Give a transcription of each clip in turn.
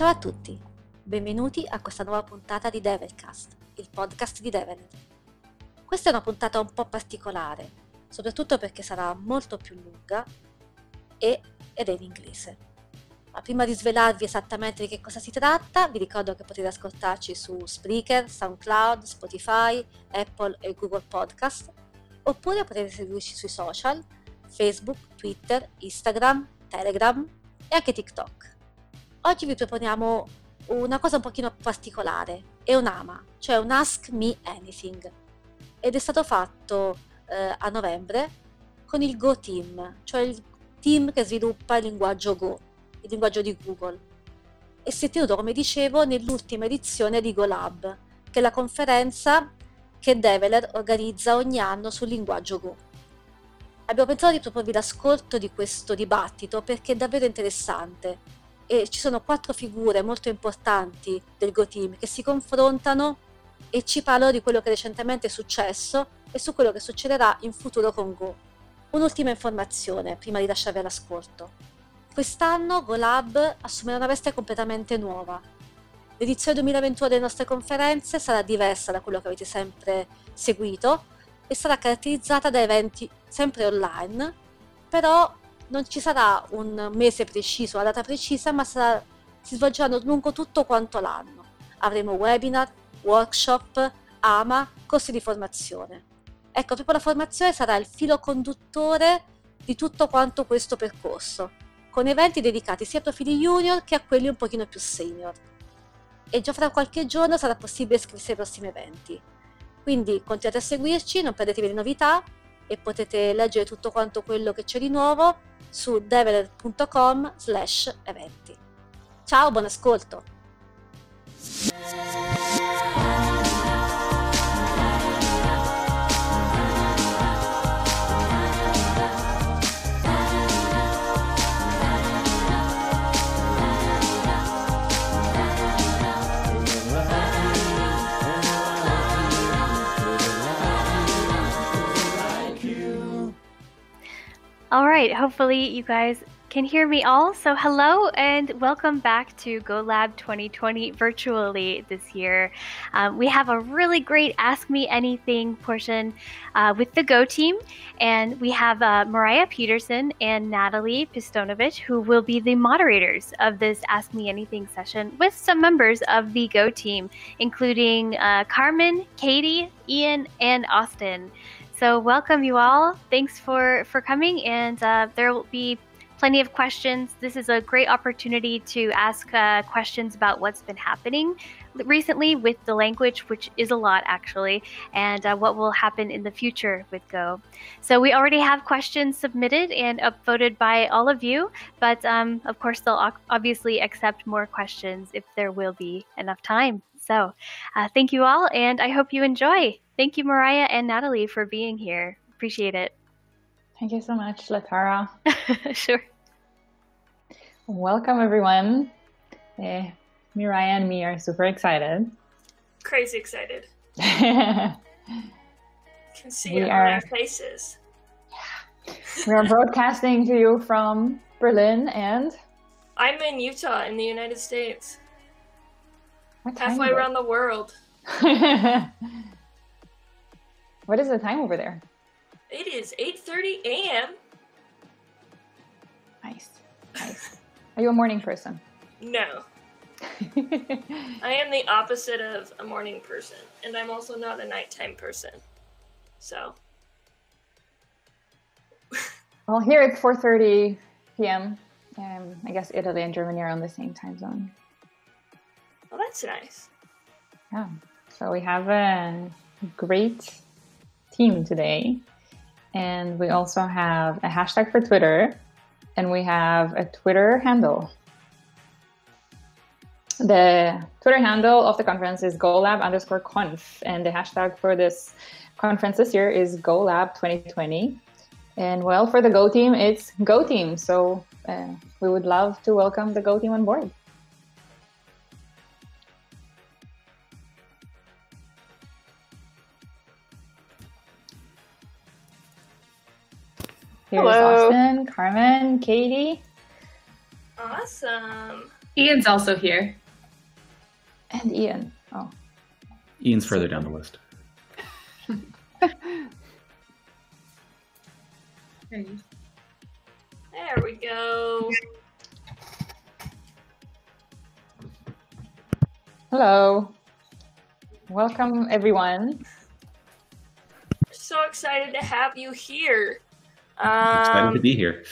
Ciao a tutti, benvenuti a questa nuova puntata di Devilcast, il podcast di Develer. Questa è una puntata un po' particolare, soprattutto perché sarà molto più lunga e, ed è in inglese. Ma prima di svelarvi esattamente di che cosa si tratta, vi ricordo che potete ascoltarci su Spreaker, SoundCloud, Spotify, Apple e Google Podcast, oppure potete seguirci sui social, Facebook, Twitter, Instagram, Telegram e anche TikTok. Oggi vi proponiamo una cosa un pochino particolare, è un AMA, cioè un Ask Me Anything, ed è stato fatto eh, a novembre con il Go Team, cioè il team che sviluppa il linguaggio Go, il linguaggio di Google, e si è tenuto, come dicevo, nell'ultima edizione di GoLab, che è la conferenza che Develer organizza ogni anno sul linguaggio Go. Abbiamo pensato di proporvi l'ascolto di questo dibattito perché è davvero interessante e ci sono quattro figure molto importanti del Go Team che si confrontano e ci parlano di quello che recentemente è successo e su quello che succederà in futuro con Go. Un'ultima informazione prima di lasciarvi all'ascolto. Quest'anno GoLab assumerà una veste completamente nuova. L'edizione 2021 delle nostre conferenze sarà diversa da quello che avete sempre seguito e sarà caratterizzata da eventi sempre online, però non ci sarà un mese preciso, una data precisa, ma sarà, si svolgeranno lungo tutto quanto l'anno. Avremo webinar, workshop, AMA, corsi di formazione. Ecco, proprio la formazione sarà il filo conduttore di tutto quanto questo percorso, con eventi dedicati sia a profili junior che a quelli un pochino più senior. E già fra qualche giorno sarà possibile iscriversi ai prossimi eventi. Quindi continuate a seguirci, non perdetevi le novità e potete leggere tutto quanto quello che c'è di nuovo su develer.com slash eventi. Ciao, buon ascolto! All right, hopefully you guys can hear me all. So, hello and welcome back to GoLab 2020 virtually this year. Um, we have a really great Ask Me Anything portion uh, with the Go team, and we have uh, Miriah Peterson and Natalie Pistunovich who will be the moderators of this Ask Me Anything session with some members of the Go team, including uh, Carmen, Katie, Ian, and Austin. So welcome you all. Thanks for for coming, and uh, there will be plenty of questions. This is a great opportunity to ask uh, questions about what's been happening recently with the language, which is a lot actually, and uh, what will happen in the future with Go. So we already have questions submitted and upvoted by all of you, but um, of course they'll obviously accept more questions if there will be enough time. So uh, thank you all, and I hope you enjoy. Thank you, Miriah and Natalie, for being here. Appreciate it. Thank you so much, Latara. sure. Welcome, everyone. Uh, Miriah and me are super excited. Crazy excited. Can see we it are, on our faces. Yeah. We are broadcasting to you from Berlin and. I'm in Utah in the United States. Halfway around the world. What is the time over there? It is 8:30 a.m. Nice. Nice. Are you a morning person? No. I am the opposite of a morning person, and I'm also not a nighttime person. So. well, here it's 4:30 p.m. Um, I guess Italy and Germany are on the same time zone. Well, that's nice. Yeah. So we have a great team today. And we also have a hashtag for Twitter and we have a Twitter handle. The Twitter handle of the conference is golab underscore conf, and the hashtag for this conference this year is golab 2020. And well, for the Go team, it's Go team. So uh, we would love to welcome the Go team on board. Here's Hello. Austin, Carmen, Katie. Awesome. Ian's also here. And Ian. Oh. Ian's further down the list. There we go. Hello. Welcome, everyone. So excited to have you here. Excited to Um, be here.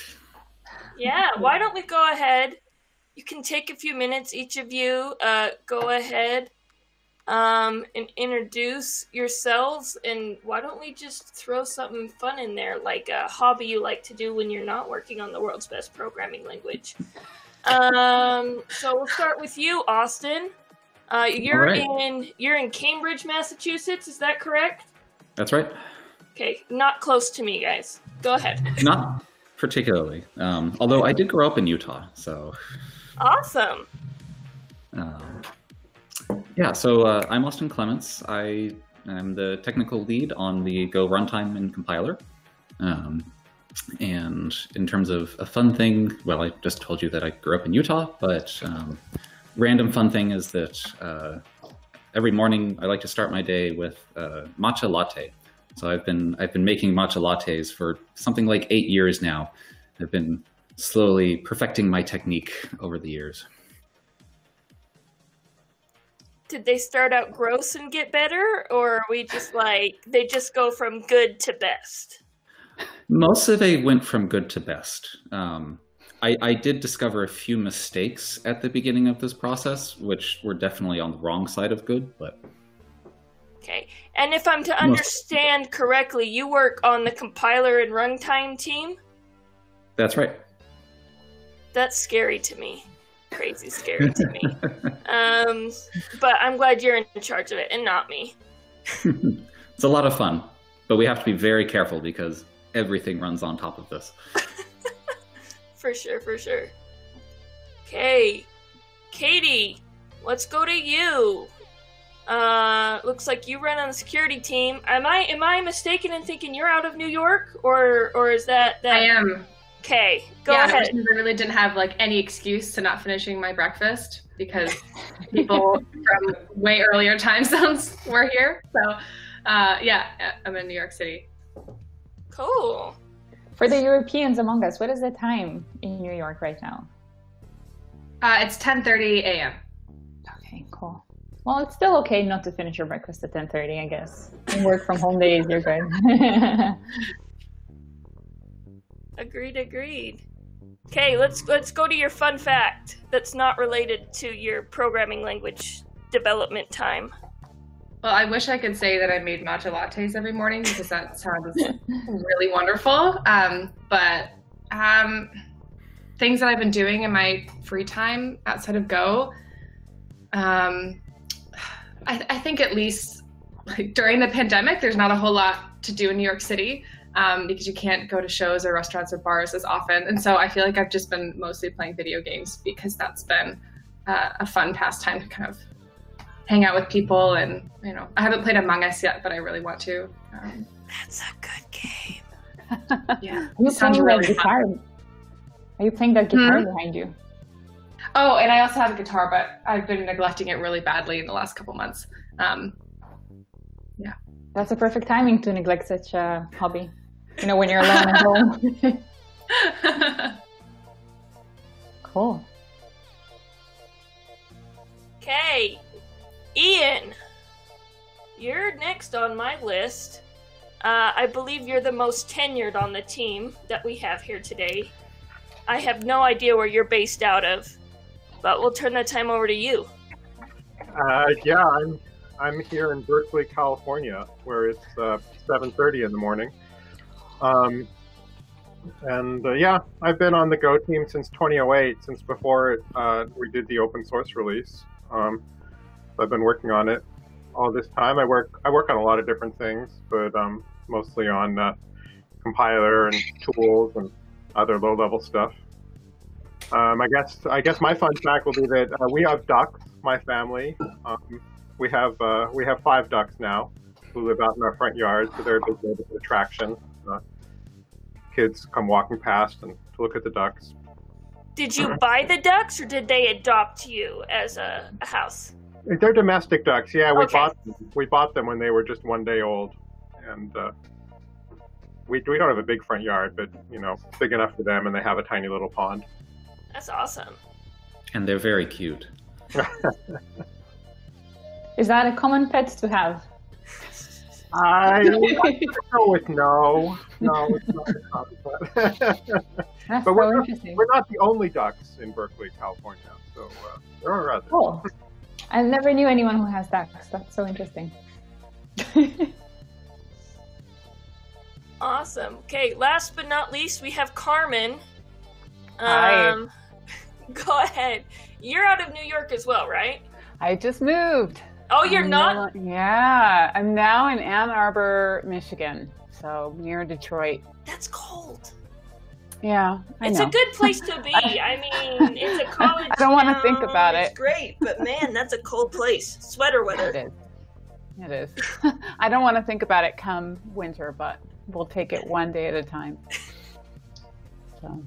yeah, why don't we go ahead? You can take a few minutes, each of you. Uh, go ahead um, and introduce yourselves. And why don't we just throw something fun in there, like a hobby you like to do when you're not working on the world's best programming language? Um, so we'll start with you, Austin. Uh, you're right. in you're in Cambridge, Massachusetts. Is that correct? That's right. Okay, not close to me, guys. Go ahead. Not particularly. Um, although I did grow up in Utah, so Awesome. um, yeah. So uh, I'm Austin Clements. I am the technical lead on the Go runtime and compiler. Um, and in terms of a fun thing, well, I just told you that I grew up in Utah, but um, random fun thing is that uh, every morning I like to start my day with uh, matcha latte. So I've been I've been making matcha lattes for something like eight years now. I've been slowly perfecting my technique over the years. Did they start out gross and get better, or are we just like they just go from good to best? Most of it went from good to best. Um, I, I did discover a few mistakes at the beginning of this process, which were definitely on the wrong side of good, but Okay. And if I'm to understand correctly, you work on the compiler and runtime team? that's right. That's scary to me. Crazy scary to me. Um, but I'm glad you're in charge of it and not me. it's a lot of fun, but we have to be very careful because everything runs on top of this. For sure, for sure. Okay. Katie, let's go to you. Uh, looks like you run on the security team. Am I am I mistaken in thinking you're out of New York, or or is that that? I am. Okay, go yeah, ahead. I really didn't have like any excuse to not finishing my breakfast because people from way earlier time zones were here. So, uh, yeah, I'm in New York City. Cool. For the Europeans among us, what is the time in New York right now? Uh, it's 10:30 a.m. Okay, cool. Well, it's still okay not to finish your breakfast at 10:30, I guess. In work from home days, you're good. Agreed, agreed. Okay, let's let's go to your fun fact that's not related to your programming language development time. Well, I wish I could say that I made matcha lattes every morning because that sounds really wonderful. Um, but um, things that I've been doing in my free time outside of Go, um, I, I think at least like during the pandemic, there's not a whole lot to do in New York City um, because you can't go to shows or restaurants or bars as often. And so I feel like I've just been mostly playing video games because that's been uh, a fun pastime to kind of hang out with people and you know i haven't played among us yet but i really want to um, That's a good game. yeah Are you playing really that guitar? Are you playing that guitar Hmm? behind you? Oh and i also have a guitar but i've been neglecting it really badly in the last couple months um, yeah. That's a perfect timing to neglect such a hobby. You know, when you're alone at home. cool. Okay, Ian, you're next on my list. Uh, I believe you're the most tenured on the team that we have here today. I have no idea where you're based out of, but we'll turn the time over to you. Uh, yeah, I'm I'm here in Berkeley, California, where it's uh, 7:30 in the morning. Um, and uh, yeah, I've been on the Go team since 2008, since before uh, we did the open source release. Um, so I've been working on it all this time. I work I work on a lot of different things, but um, mostly on uh, compiler and tools and other low-level stuff. Um, I guess I guess my fun fact will be that uh, we have ducks, my family. Um, we have uh, we have five ducks now who live out in our front yard, so they're a big neighborhood attraction. Uh, kids come walking past and to look at the ducks. did you buy the ducks or did they adopt you as a, a house? They're domestic ducks. Yeah, we Okay. bought them. we bought them when they were just one day old, and uh, we we don't have a big front yard, but you know, big enough for them, and they have a tiny little pond. That's awesome. And they're very cute. Is that a common pet to have? I go with no, no, it's not a concept. That's But so we're not- interesting. We're not the only ducks in Berkeley, California. So uh, there are others. Cool. I never knew anyone who has ducks. That's so interesting. Awesome. Okay, last but not least, we have Carmen. Hi. Go ahead. You're out of New York as well, right? I just moved. Oh, you're I'm not? now- yeah, I'm now in Ann Arbor, Michigan, so near Detroit. That's cold. Yeah, I It's know. a good place to be. I mean, it's a college. I don't wanna think town, about It's it. great, but man, that's a cold place. Sweater weather. is. It is. I don't want to think about it come winter, but we'll take it one day at a time. So,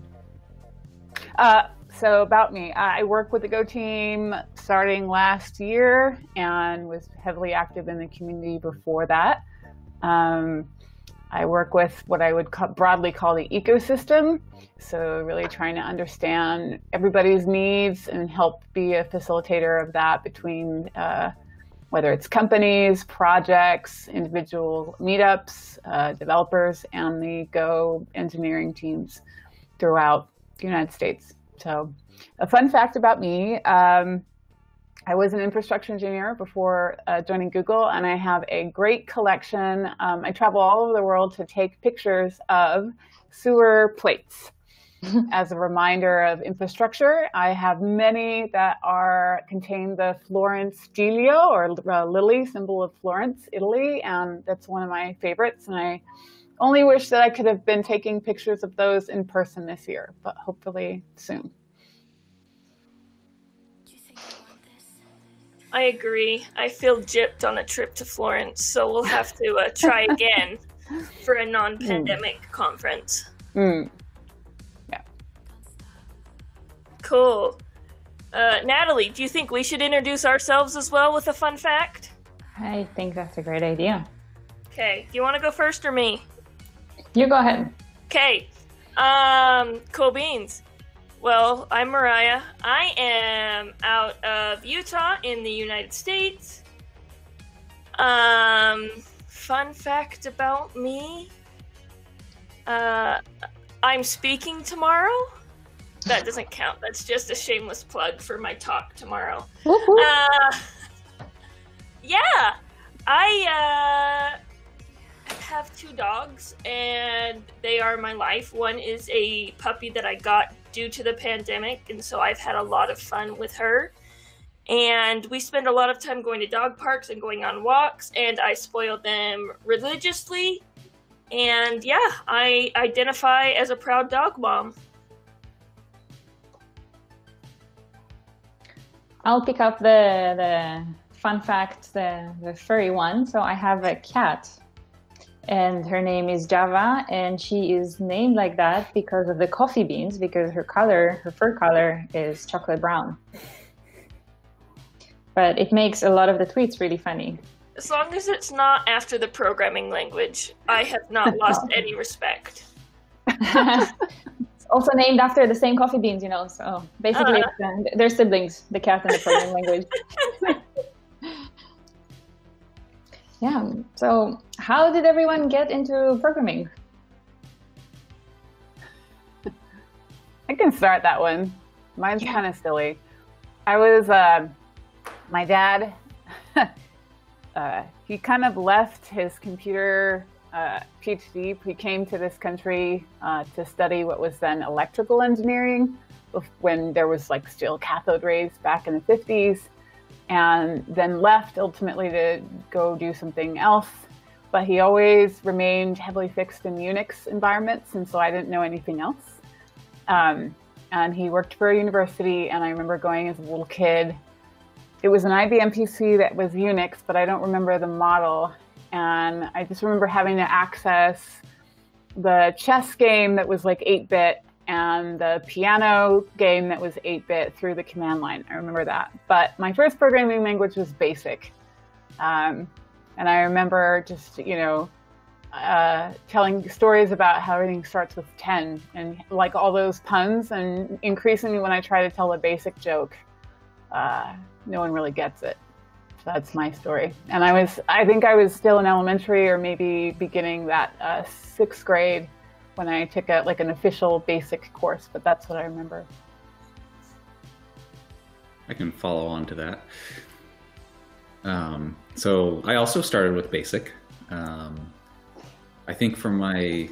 uh, so about me, I work with the Go team starting last year and was heavily active in the community before that. Um, I work with what I would broadly call the ecosystem. So, really trying to understand everybody's needs and help be a facilitator of that between uh, whether it's companies, projects, individual meetups, uh, developers, and the Go engineering teams throughout the United States. So, a fun fact about me um, I was an infrastructure engineer before uh, joining Google, and I have a great collection. Um, I travel all over the world to take pictures of sewer plates as a reminder of infrastructure. I have many that are contain the Florence Giglio or uh, lily symbol of Florence, Italy, and that's one of my favorites. And I only wish that I could have been taking pictures of those in person this year, but hopefully soon. I agree. I feel gypped on a trip to Florence, so we'll have to uh, try again for a non-pandemic conference. Mm. Cool. Uh, Natalie, do you think we should introduce ourselves as well with a fun fact? I think that's a great idea. Okay, do you want to go first or me? You go ahead. Okay. Um, cool beans. Well, I'm Miriah. I am out of Utah in the United States. Um, fun fact about me. Uh, I'm speaking tomorrow. That doesn't count. That's just a shameless plug for my talk tomorrow. Uh, yeah, I uh, have two dogs, and they are my life. One is a puppy that I got due to the pandemic, and so I've had a lot of fun with her. And we spend a lot of time going to dog parks and going on walks, and I spoil them religiously. And yeah, I identify as a proud dog mom. I'll pick up the the fun fact, the the furry one. So I have a cat, and her name is Java, and she is named like that because of the coffee beans. Because her color, her fur color, is chocolate brown. But it makes a lot of the tweets really funny. As long as it's not after the programming language, I have not lost any respect. it's also named after the same coffee beans, you know. So basically, Uh. uh, they're siblings, the cat and the programming language. yeah. So, how did everyone get into programming? I can start that one. Mine's kind of silly. I was, uh, my dad, uh, he kind of left his computer uh, PhD. He came to this country uh, to study what was then electrical engineering when there was like still cathode rays back in the 50s, and then left ultimately to go do something else. But he always remained heavily fixed in Unix environments, and so I didn't know anything else. Um, and he worked for a university, and I remember going as a little kid. It was an IBM PC that was Unix, but I don't remember the model. And I just remember having to access the chess game that was like 8 bit and the piano game that was 8 bit through the command line. I remember that. But my first programming language was BASIC. Um, and I remember just, you know, uh, telling stories about how everything starts with 10 and like all those puns. And increasingly, when I try to tell a basic joke, uh, no one really gets it. So that's my story. And I was, I think I was still in elementary or maybe beginning that uh, sixth grade when I took a like an official basic course. But that's what I remember. I can follow on to that. Um, so I also started with basic. Um, I think for my,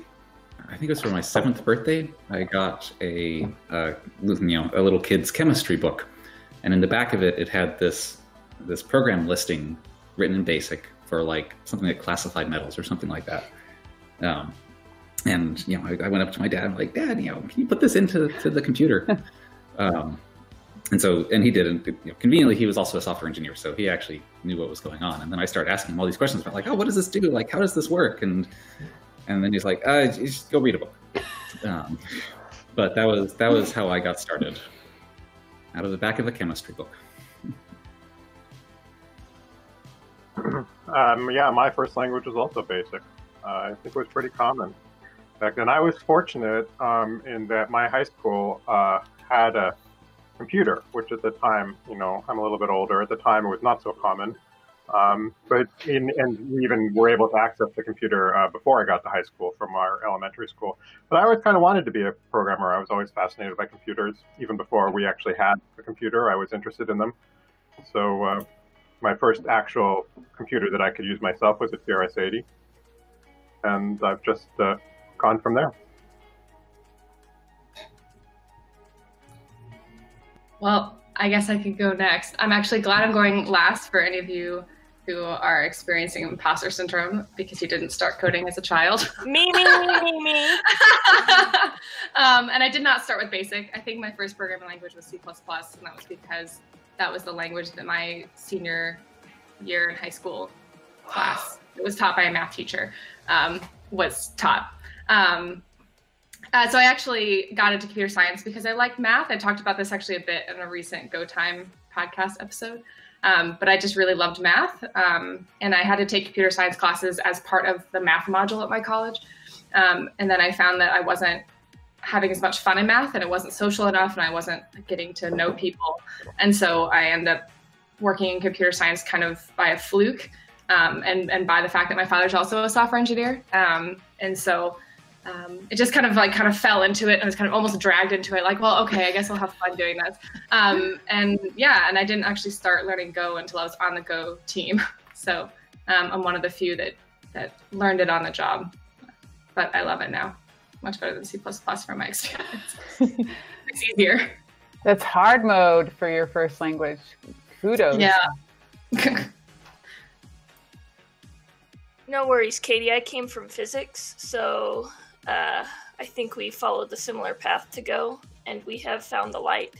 I think it was for my seventh birthday, I got a, a you know a little kid's chemistry book, and in the back of it, it had this this program listing written in BASIC for like something like classified metals or something like that. Um, and you know, I, I, went up to my dad. I'm like, Dad, you know, can you put this into to the computer? um, and so, and he did. And you know, conveniently, he was also a software engineer, so he actually knew what was going on. And then I started asking him all these questions about like, oh, what does this do? Like, how does this work? And and then he's like, uh, just go read a book. Um, but that was that was how I got started, out of the back of a chemistry book. um, yeah, my first language was also basic. Uh, I think it was pretty common back then. I was fortunate um, in that my high school uh, had a computer, which at the time, you know, I'm a little bit older. At the time, it was not so common. Um, but in, and we even were able to access the computer uh, before I got to high school from our elementary school. But I always kind of wanted to be a programmer. I was always fascinated by computers. Even before we actually had a computer, I was interested in them. So uh, my first actual computer that I could use myself was a TRS-80, and I've just uh, gone from there. Well, I guess I could go next. I'm actually glad I'm going last for any of you who are experiencing imposter syndrome because you didn't start coding as a child. me, me, me, me, me. um, and I did not start with BASIC. I think my first programming language was C++, and that was because that was the language that my senior year in high school class, it was taught by a math teacher, um, was taught. Um, uh, so I actually got into computer science because I like math. I talked about this actually a bit in a recent Go Time podcast episode. Um, but I just really loved math. Um, and I had to take computer science classes as part of the math module at my college. Um, and then I found that I wasn't having as much fun in math and it wasn't social enough and I wasn't getting to know people. And so I ended up working in computer science kind of by a fluke um, and, and by the fact that my father's also a software engineer. Um, and so um, it just kind of like kind of fell into it and was kind of almost dragged into it like well okay i guess i'll have fun doing this. Um, and yeah and i didn't actually start learning go until i was on the go team. So um, i'm one of the few that that learned it on the job. But i love it now. Much better than c++ from my experience. It's easier. That's hard mode for your first language. Kudos. Yeah. No worries katie. I came from physics so uh, I think we followed the similar path to go, and we have found the light.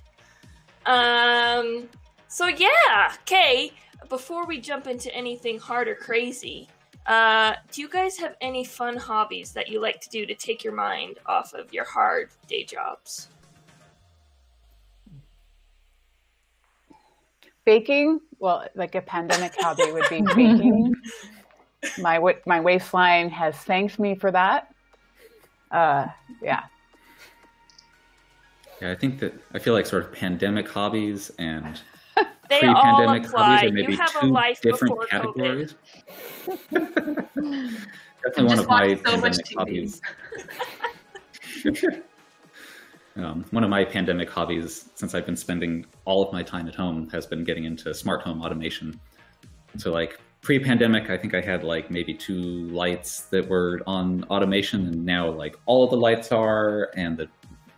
Um, so yeah, Kay, before we jump into anything hard or crazy, uh, do you guys have any fun hobbies that you like to do to take your mind off of your hard day jobs? Baking, well, like a pandemic hobby would be baking. my my waistline has thanked me for that uh, yeah. Yeah, I think that I feel like sort of pandemic hobbies and they pre-pandemic all apply. hobbies are maybe two different categories. Definitely one of my so pandemic hobbies. um, one of my pandemic hobbies, since I've been spending all of my time at home, has been getting into smart home automation. So, like pre-pandemic i think i had like maybe two lights that were on automation and now like all of the lights are and the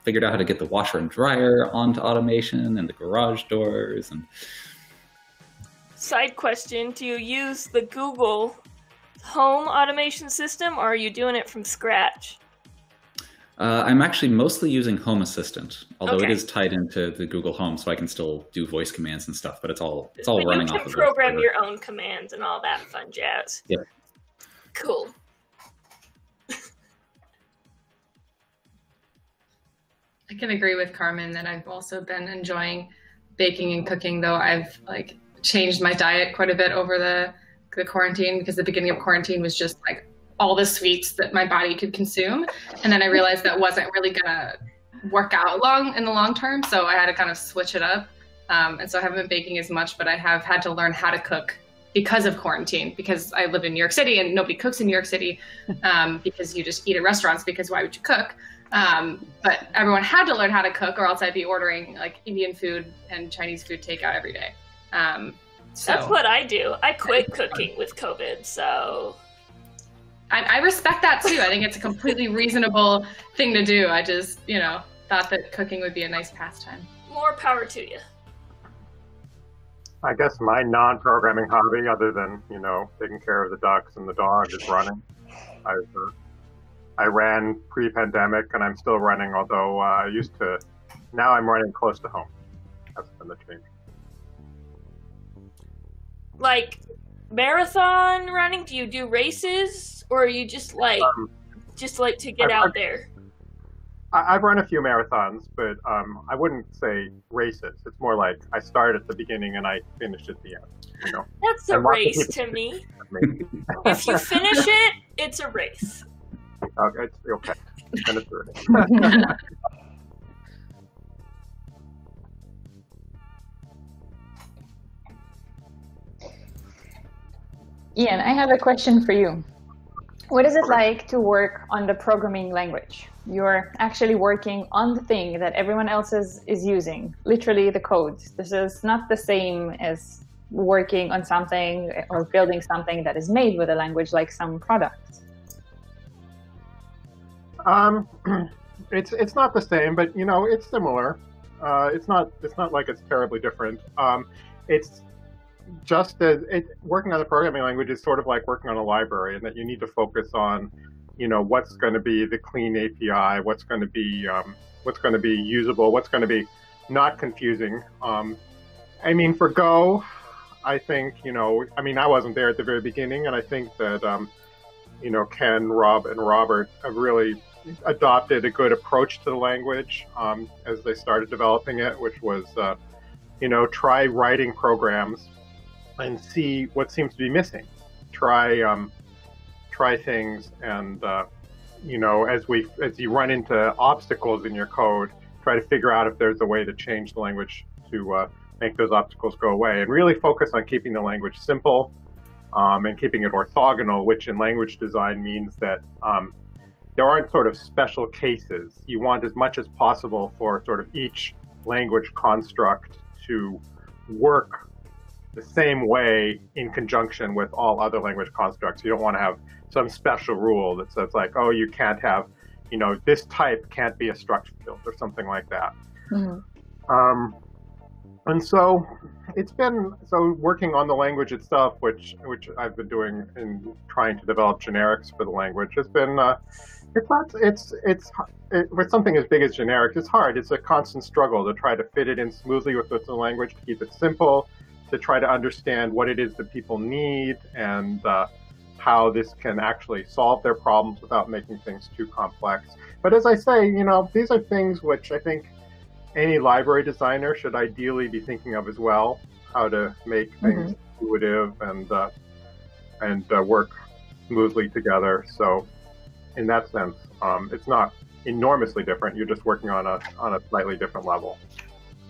figured out how to get the washer and dryer onto automation and the garage doors and side question do you use the google home automation system or are you doing it from scratch uh, I'm actually mostly using Home Assistant, although okay. it is tied into the Google Home, so I can still do voice commands and stuff. But it's all it's all but running you can off of program your own commands and all that fun jazz. Yeah. Cool. I can agree with Carmen that I've also been enjoying baking and cooking, though I've like changed my diet quite a bit over the the quarantine because the beginning of quarantine was just like all the sweets that my body could consume, and then I realized that wasn't really gonna work out long in the long term, so I had to kind of switch it up. Um, and so I haven't been baking as much, but I have had to learn how to cook because of quarantine because I live in New York City and nobody cooks in New York City um, because you just eat at restaurants because why would you cook? Um, but everyone had to learn how to cook or else I'd be ordering like Indian food and Chinese food takeout every day. Um, so That's what I do. I quit cooking with COVID, so I, I respect that too. I think it's a completely reasonable thing to do. I just, you know, thought that cooking would be a nice pastime. more power to you. I guess my non-programming hobby, other than you know taking care of the ducks and the dog, is running. I uh, I ran pre-pandemic, and I'm still running. Although uh, I used to, now I'm running close to home. That's been the change. Like marathon running, do you do races or are you just like Um, just like to get I've- out I've- there? I, I've run a few marathons, but um, I wouldn't say races. It's more like I start at the beginning and I finish at the end. You know, That's a and race to me. If you finish it, it's a race. okay, it's okay. Ian, I have a question for you. What is it like to work on the programming language? You're actually working on the thing that everyone else is, is using, literally the code. This is not the same as working on something or building something that is made with a language like some product. Um, it's it's not the same, but you know it's similar. Uh, it's not it's not like it's terribly different. Um, it's just as it, working on a programming language is sort of like working on a library, and that you need to focus on, you know, what's going to be the clean API, what's going to be um, what's going to be usable, what's going to be not confusing. Um, I mean, for Go, I think you know, I mean, I wasn't there at the very beginning, and I think that um, you know, Ken, Rob, and Robert have really adopted a good approach to the language um, as they started developing it, which was, uh, you know, try writing programs and see what seems to be missing. Try um, try things, and uh, you know, as we as you run into obstacles in your code, try to figure out if there's a way to change the language to uh, make those obstacles go away, and really focus on keeping the language simple um, and keeping it orthogonal, which in language design means that um, there aren't sort of special cases. You want as much as possible for sort of each language construct to work the same way in conjunction with all other language constructs. You don't want to have some special rule that says like, oh, you can't have, you know, this type can't be a structure field or something like that. Um, and so it's been so working on the language itself, which which I've been doing in trying to develop generics for the language, has been uh, it's not it's it's it, with something as big as generics, it's hard. It's a constant struggle to try to fit it in smoothly with the language, to keep it simple, to try to understand what it is that people need and uh, how this can actually solve their problems without making things too complex. But as I say, you know, these are things which I think any library designer should ideally be thinking of as well how to make things intuitive and uh, and uh, work smoothly together. So in that sense um, it's not enormously different. You're just working on a on a slightly different level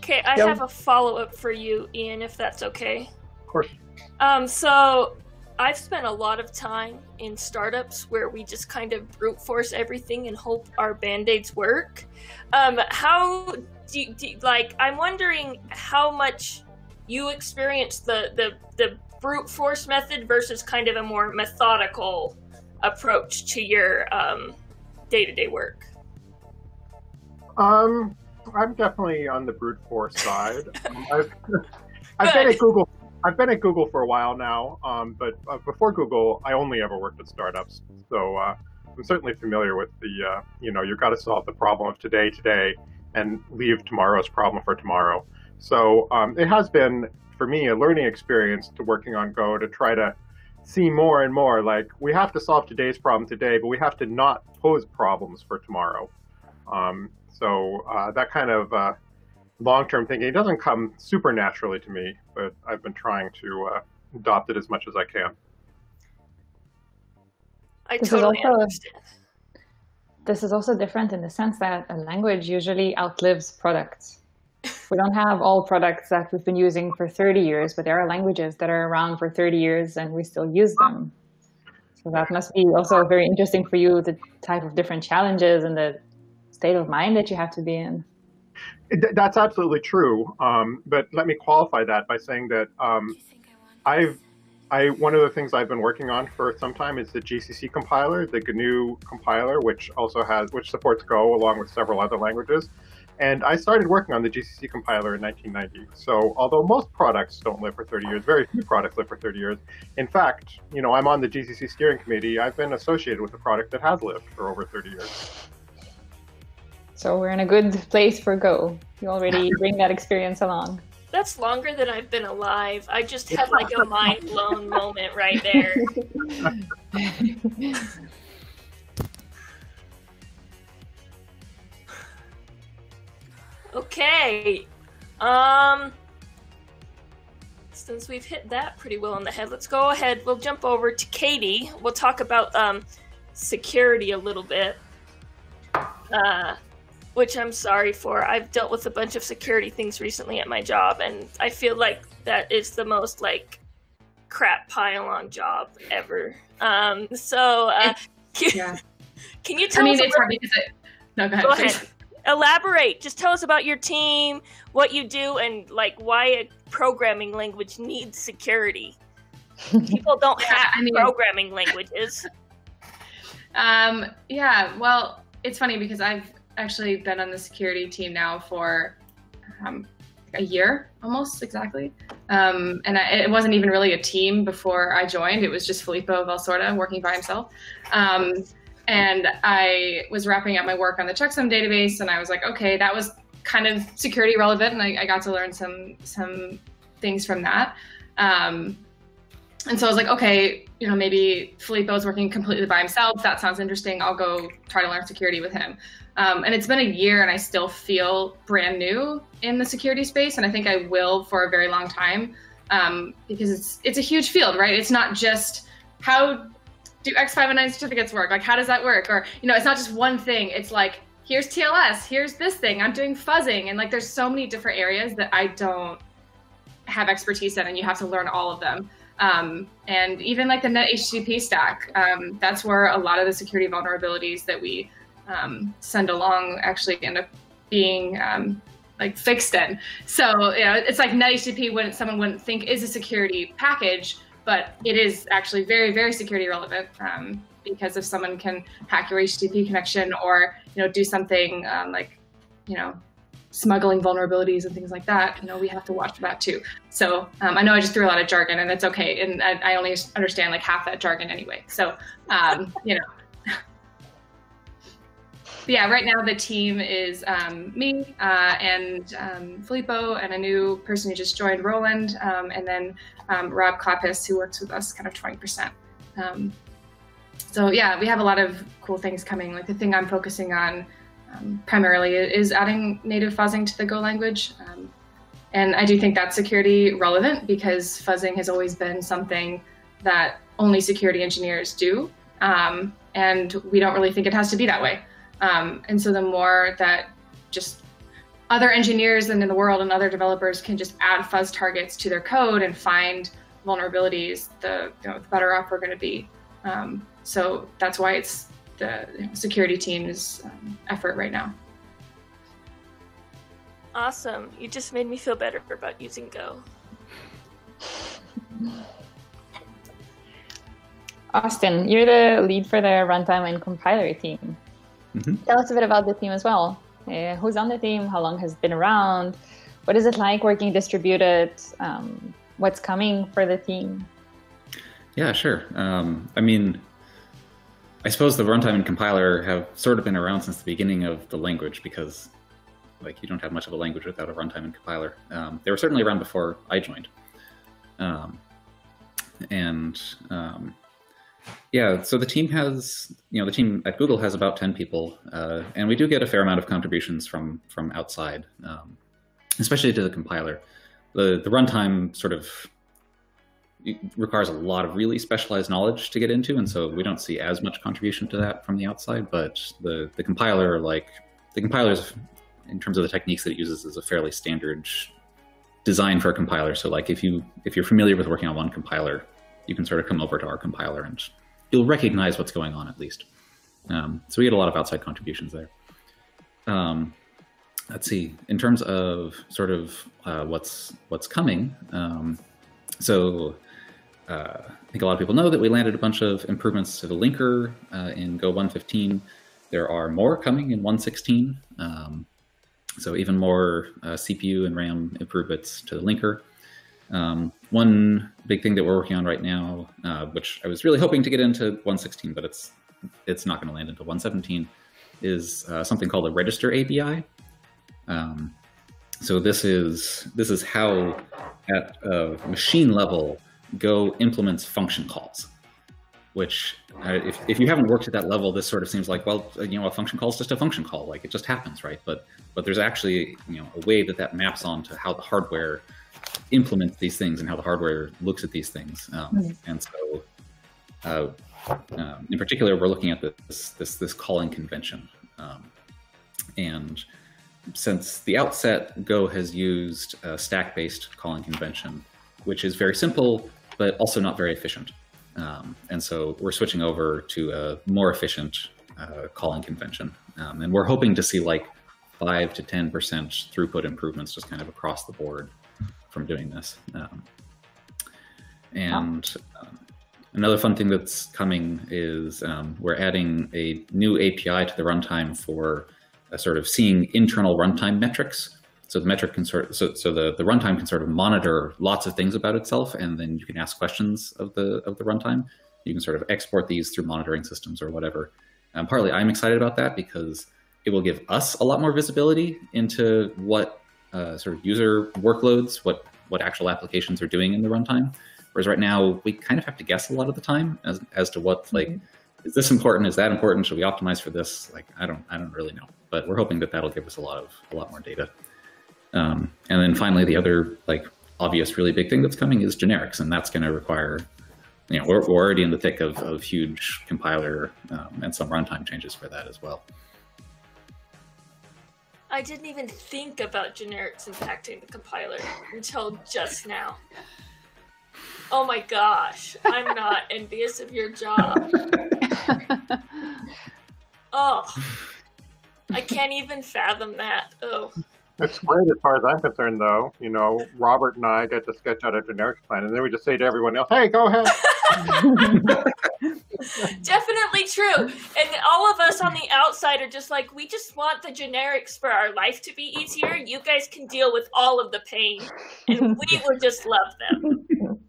Okay, I Go. have a follow up for you, Ian, if that's okay. of course Um, so I've spent a lot of time in startups where we just kind of brute force everything and hope our band aids work. Um, how do, you- do you- like? I'm wondering how much you experience the the the brute force method versus kind of a more methodical approach to your day to day work. um, i'm definitely on the brute force side Um, I've, I've been at google I've been at Google for a while now, um, but uh, before Google, I only ever worked at startups. So uh, I'm certainly familiar with the, uh, you know, you've got to solve the problem of today today and leave tomorrow's problem for tomorrow. So um, it has been, for me, a learning experience to working on Go to try to see more and more like we have to solve today's problem today, but we have to not pose problems for tomorrow. Um, So uh, that kind of uh, long-term thinking it doesn't come super naturally to me, but I've been trying to uh, adopt it as much as I can. I This is totally also- understand. This is also different in the sense that a language usually outlives products. We don't have all products that we've been using for 30 years, but there are languages that are around for 30 years and we still use them. So that must be also very interesting for you, the type of different challenges and the state of mind that you have to be in. That's absolutely true. Um, but let me qualify that by saying that um, I've I one of the things I've been working on for some time is the GCC compiler, the GNU compiler, which also has which supports Go along with several other languages. And I started working on the GCC compiler in 1990. So although most products don't live for 30 years, very few products live for 30 years. In fact, you know, I'm on the GCC steering committee. I've been associated with a product that has lived for over 30 years. So we're in a good place for Go. You already bring that experience along. That's longer than I've been alive. I just had like a mind blown moment right there. Okay. Um since we've hit that pretty well on the head, let's go ahead. We'll jump over to Katie. We'll talk about um security a little bit. Uh which I'm sorry for. I've dealt with a bunch of security things recently at my job and I feel like that is the most like crap pile on job ever. Um so uh Yeah. can you tell I mean, us it's hard because it. No, go ahead. Go ahead. Elaborate. Just tell us about your team, what you do, and like why a programming language needs security. People don't Yeah, have I mean- programming languages. Um, yeah, well, it's funny because I've actually been on the security team now for um, a year almost exactly. Um, and I, it wasn't even really a team before I joined. It was just Filippo Valsorda working by himself. Um, and I was wrapping up my work on the checksum database, and I was like, okay, that was kind of security relevant, and I, I got to learn some some things from that. Um, and so I was like, okay, you know, maybe Filippo's working completely by himself. That sounds interesting. I'll go try to learn security with him. Um, and it's been a year, and I still feel brand new in the security space, and I think I will for a very long time um, because it's it's a huge field, right? It's not just how do X509 certificates work? Like, how does that work? Or you know, it's not just one thing. It's like here's TLS, here's this thing. I'm doing fuzzing, and like there's so many different areas that I don't have expertise in, and you have to learn all of them. Um, and even like the net HTTP stack, um, that's where a lot of the security vulnerabilities that we um, send along actually end up being um, like fixed in. So you know, it's like net HTTP wouldn't someone wouldn't think is a security package, but it is actually very very security relevant um, because if someone can hack your HTTP connection or you know do something um, like you know smuggling vulnerabilities and things like that, you know, we have to watch for that too. So um, I know I just threw a lot of jargon, and it's okay. And I, I only understand like half that jargon anyway. So um, you know. Yeah, right now the team is um, me uh, and um, Filippo and a new person who just joined, Roland, um, and then um, Rob Clapis, who works with us kind of 20%. Um, so yeah, we have a lot of cool things coming. Like the thing I'm focusing on um, primarily is adding native fuzzing to the Go language. And I do think that's security relevant because fuzzing has always been something that only security engineers do. And we don't really think it has to be that way. Um, and so the more that just other engineers and in the world and other developers can just add fuzz targets to their code and find vulnerabilities, the, you know, the better off we're going to be. Um, so that's why it's the security team's um, effort right now. Awesome. You just made me feel better about using Go. Austin, you're the lead for the runtime and compiler team. Mhm. Tell us a bit about the team as well. Uh, who's on the team? How long has it been around? What is it like working distributed? Um, what's coming for the team? Yeah, sure. Um, I mean, I suppose the runtime and compiler have sort of been around since the beginning of the language because, like, you don't have much of a language without a runtime and compiler. Um, they were certainly around before I joined. Um, and um, Yeah, so the team has, you know, the team at Google has about ten people, uh, and we do get a fair amount of contributions from from outside, um, especially to the compiler. The the runtime sort of requires a lot of really specialized knowledge to get into, and so we don't see as much contribution to that from the outside. But the the compiler, like the compilers, in terms of the techniques that it uses, is a fairly standard design for a compiler. So like if you if you're familiar with working on one compiler, you can sort of come over to our compiler and you'll recognize what's going on at least. Um, so we get a lot of outside contributions there. Um, let's see. In terms of sort of uh, what's what's coming, um, so uh, I think a lot of people know that we landed a bunch of improvements to the linker uh, in Go 115. There are more coming in 116. Um, so even more uh, CPU and RAM improvements to the linker. Um, one big thing that we're working on right now, uh, which I was really hoping to get into 116, but it's it's not going to land until 117, is uh, something called a register ABI. Um, so this is this is how at a machine level Go implements function calls. Which, uh, if, if you haven't worked at that level, this sort of seems like well, you know, a function call is just a function call, like it just happens, right? But but there's actually you know a way that that maps onto how the hardware implements these things and how the hardware looks at these things. Um, mm-hmm. And so, uh, um, in particular, we're looking at this this this calling convention. Um, and since the outset, Go has used a stack-based calling convention, which is very simple but also not very efficient. Um, and so we're switching over to a more efficient uh, calling convention, um, and we're hoping to see like five to ten percent throughput improvements just kind of across the board from doing this. Um, and um, another fun thing that's coming is um, we're adding a new API to the runtime for sort of seeing internal runtime metrics. So the metric can sort of, so, so the, the runtime can sort of monitor lots of things about itself, and then you can ask questions of the of the runtime. You can sort of export these through monitoring systems or whatever. And partly, I'm excited about that because it will give us a lot more visibility into what uh, sort of user workloads, what what actual applications are doing in the runtime. Whereas right now, we kind of have to guess a lot of the time as as to what like mm-hmm. is this important? Is that important? Should we optimize for this? Like I don't I don't really know, but we're hoping that that'll give us a lot of a lot more data. Um, and then finally, the other like obvious, really big thing that's coming is generics, and that's going to require you know, we're, we're already in the thick of, of huge compiler um, and some runtime changes for that as well. I didn't even think about generics impacting the compiler until just now. Oh my gosh, I'm not envious of your job. Oh, I can't even fathom that. Oh. It's great as far as I'm concerned, though. You know, Robert and I get to sketch out a generics plan, and then we just say to everyone else, "Hey, go ahead." Definitely true. And all of us on the outside are just like, we just want the generics for our life to be easier. You guys can deal with all of the pain, and we would just love them.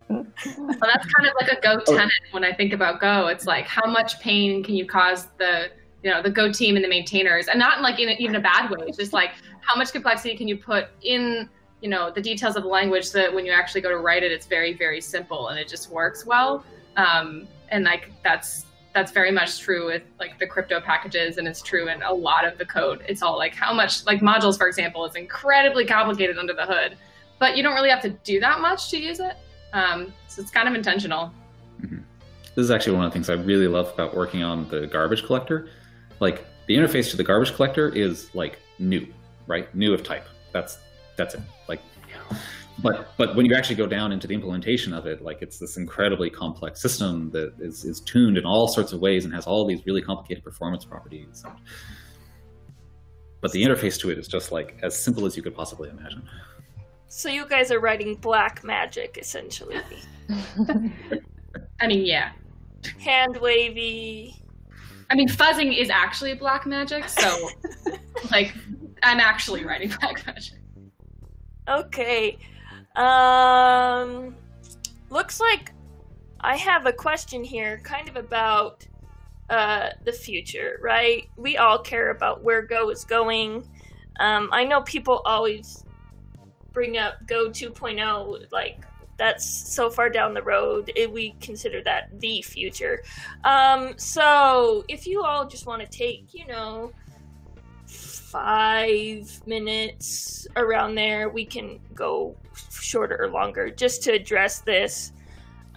Well, that's kind of like a Go tenet when I think about Go. It's like, how much pain can you cause the you know the Go team and the maintainers, and not in like in a, even a bad way. It's just like how much complexity can you put in you know the details of the language so that when you actually go to write it, it's very very simple and it just works well. Um, and like that's that's very much true with like the crypto packages and it's true in a lot of the code it's all like how much like modules for example is incredibly complicated under the hood but you don't really have to do that much to use it um, so it's kind of intentional mm-hmm. this is actually one of the things i really love about working on the garbage collector like the interface to the garbage collector is like new, right? New of type. That's that's it. Like, but but when you actually go down into the implementation of it, like it's this incredibly complex system that is is tuned in all sorts of ways and has all these really complicated performance properties. And, but the interface to it is just like as simple as you could possibly imagine. So you guys are writing black magic essentially. I mean, yeah. Hand wavy, I mean, fuzzing is actually black magic, so like I'm actually writing black magic. Okay. Um looks like I have a question here kind of about uh the future, right? We all care about where Go is going. Um I know people always bring up Go 2.0 like that's so far down the road. It, we consider that the future. Um, so if you all just want to take, you know, five minutes around there, we can go shorter or longer just to address this.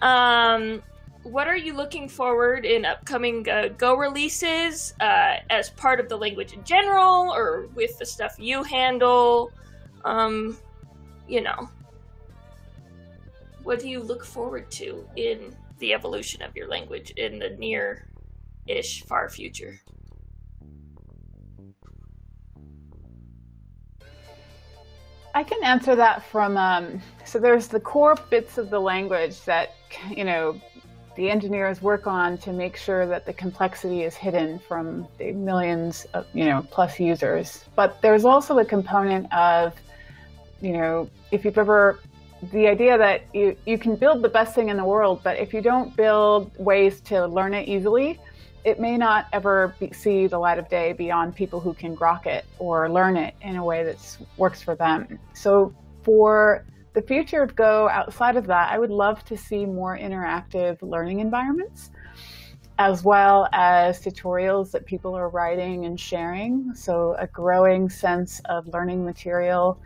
Um, what are you looking forward in upcoming uh, Go releases uh, as part of the language in general, or with the stuff you handle? Um, you know, what do you look forward to in the evolution of your language in the near-ish far future? I can answer that from um, so there's the core bits of the language that you know the engineers work on to make sure that the complexity is hidden from the millions of you know plus users. But there's also a component of you know if you've ever the idea that you, you can build the best thing in the world, but if you don't build ways to learn it easily, it may not ever be, see the light of day beyond people who can grok it or learn it in a way that works for them. So for the future of Go outside of that, I would love to see more interactive learning environments as well as tutorials that people are writing and sharing. So a growing sense of learning material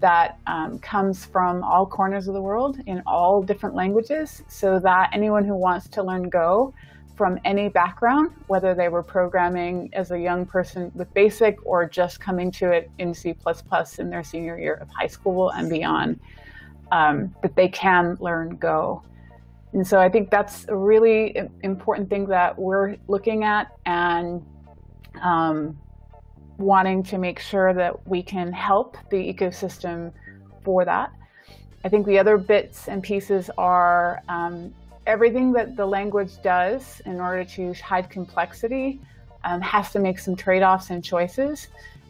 that um, comes from all corners of the world in all different languages so that anyone who wants to learn Go from any background, whether they were programming as a young person with BASIC or just coming to it in C++ in their senior year of high school and beyond, um, that they can learn Go. And so I think that's a really important thing that we're looking at and um, wanting to make sure that we can help the ecosystem for that. I think the other bits and pieces are um, everything that the language does in order to hide complexity um, has to make some trade-offs and choices.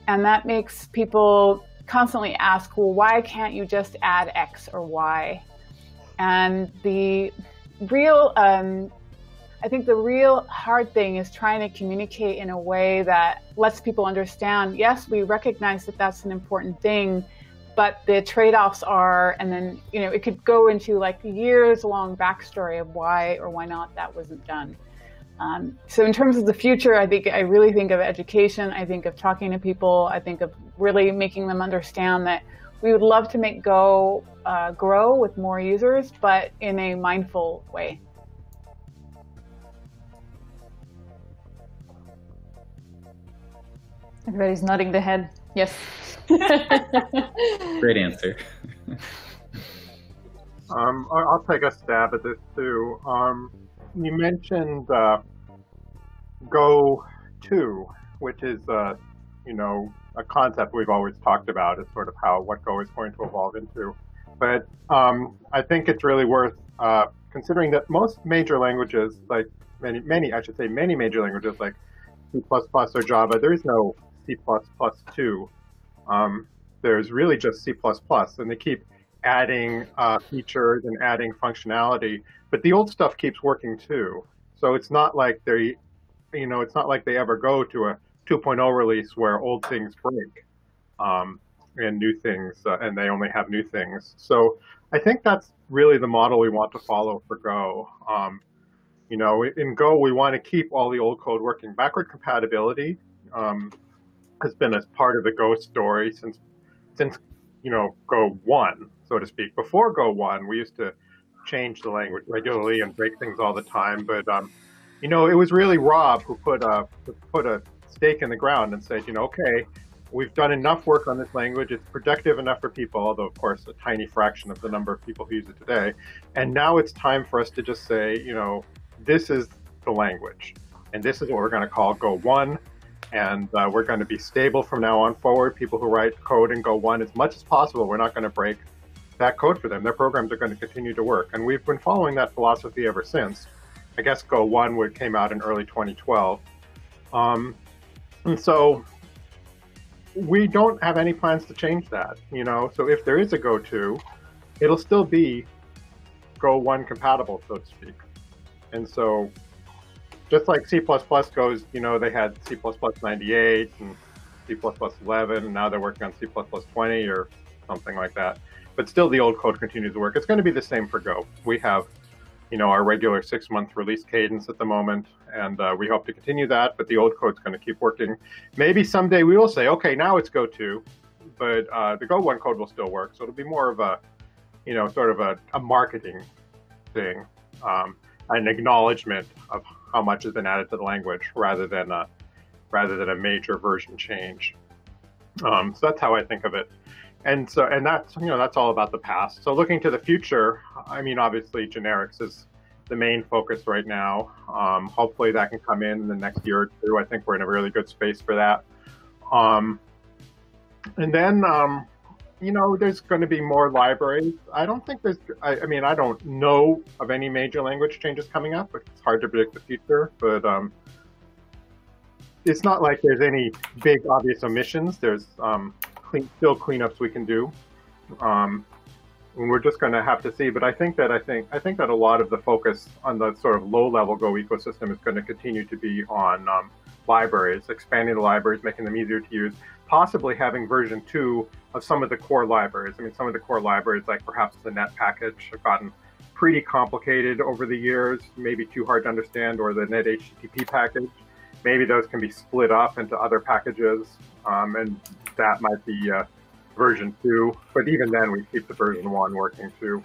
And that makes people constantly ask, well, why can't you just add X or Y? And the real, um, I think the real hard thing is trying to communicate in a way that lets people understand, yes, we recognize that that's an important thing, but the trade-offs are and then you know it could go into like years long backstory of why or why not that wasn't done. Um, so in terms of the future i think i really think of education i think of talking to people i think of really making them understand that we would love to make go uh, grow with more users but in a mindful way. Everybody's nodding their head yes Great answer. um, I'll take a stab at this too. Um, you mentioned uh, Go 2, which is, uh, you know, a concept we've always talked about is sort of how what Go is going to evolve into. But um, I think it's really worth uh, considering that most major languages, like many, many, I should say, many major languages like C++ or Java, there is no C++2 um, there's really just C++, and they keep adding uh, features and adding functionality, but the old stuff keeps working too. So it's not like they, you know, it's not like they ever go to a 2.0 release where old things break um, and new things, uh, and they only have new things. So I think that's really the model we want to follow for Go. Um, you know, in Go, we want to keep all the old code working. Backward compatibility um, has been a part of the Go story since since you know Go one, so to speak. Before Go one, we used to change the language regularly and break things all the time. But um, you know, it was really Rob who put a put a stake in the ground and said, you know, okay, we've done enough work on this language. It's productive enough for people, although of course a tiny fraction of the number of people who use it today. And now it's time for us to just say, you know, this is the language, and this is what we're going to call Go one and uh, we're going to be stable from now on forward. People who write code in Go 1 as much as possible, we're not going to break that code for them. Their programs are going to continue to work. And we've been following that philosophy ever since. I guess Go 1 came out in early 2012. Um, and so we don't have any plans to change that, you know. So if there is a Go 2, it'll still be Go 1 compatible, so to speak. And so just like C++ goes, you know, they had C++ 98 and C++ 11, and now they're working on C++ 20 or something like that. But still, the old code continues to work. It's going to be the same for Go. We have, you know, our regular six-month release cadence at the moment, and uh, we hope to continue that. But the old code's going to keep working. Maybe someday we will say, okay, now it's Go two, but uh, the Go one code will still work. So it'll be more of a, you know, sort of a, a marketing thing, um, an acknowledgement of how much has been added to the language, rather than a, rather than a major version change. Um, so that's how I think of it. And so, and that's you know that's all about the past. So looking to the future, I mean, obviously generics is the main focus right now. Um, hopefully that can come in in the next year or two. I think we're in a really good space for that. Um, and then, um, you know, there's going to be more libraries. I don't think there's. I, I, mean, I don't know of any major language changes coming up. It's hard to predict the future, but um, it's not like there's any big obvious omissions. There's um, clean, still cleanups we can do. Um, and we're just going to have to see. But I think that I think I think that a lot of the focus on the sort of low-level Go ecosystem is going to continue to be on um, libraries, expanding the libraries, making them easier to use, possibly having version two of some of the core libraries. I mean, some of the core libraries, like perhaps the net package, have gotten pretty complicated over the years, maybe too hard to understand, or the net HTTP package. Maybe those can be split up into other packages, um, and that might be uh, version two. But even then, we keep the version one working too.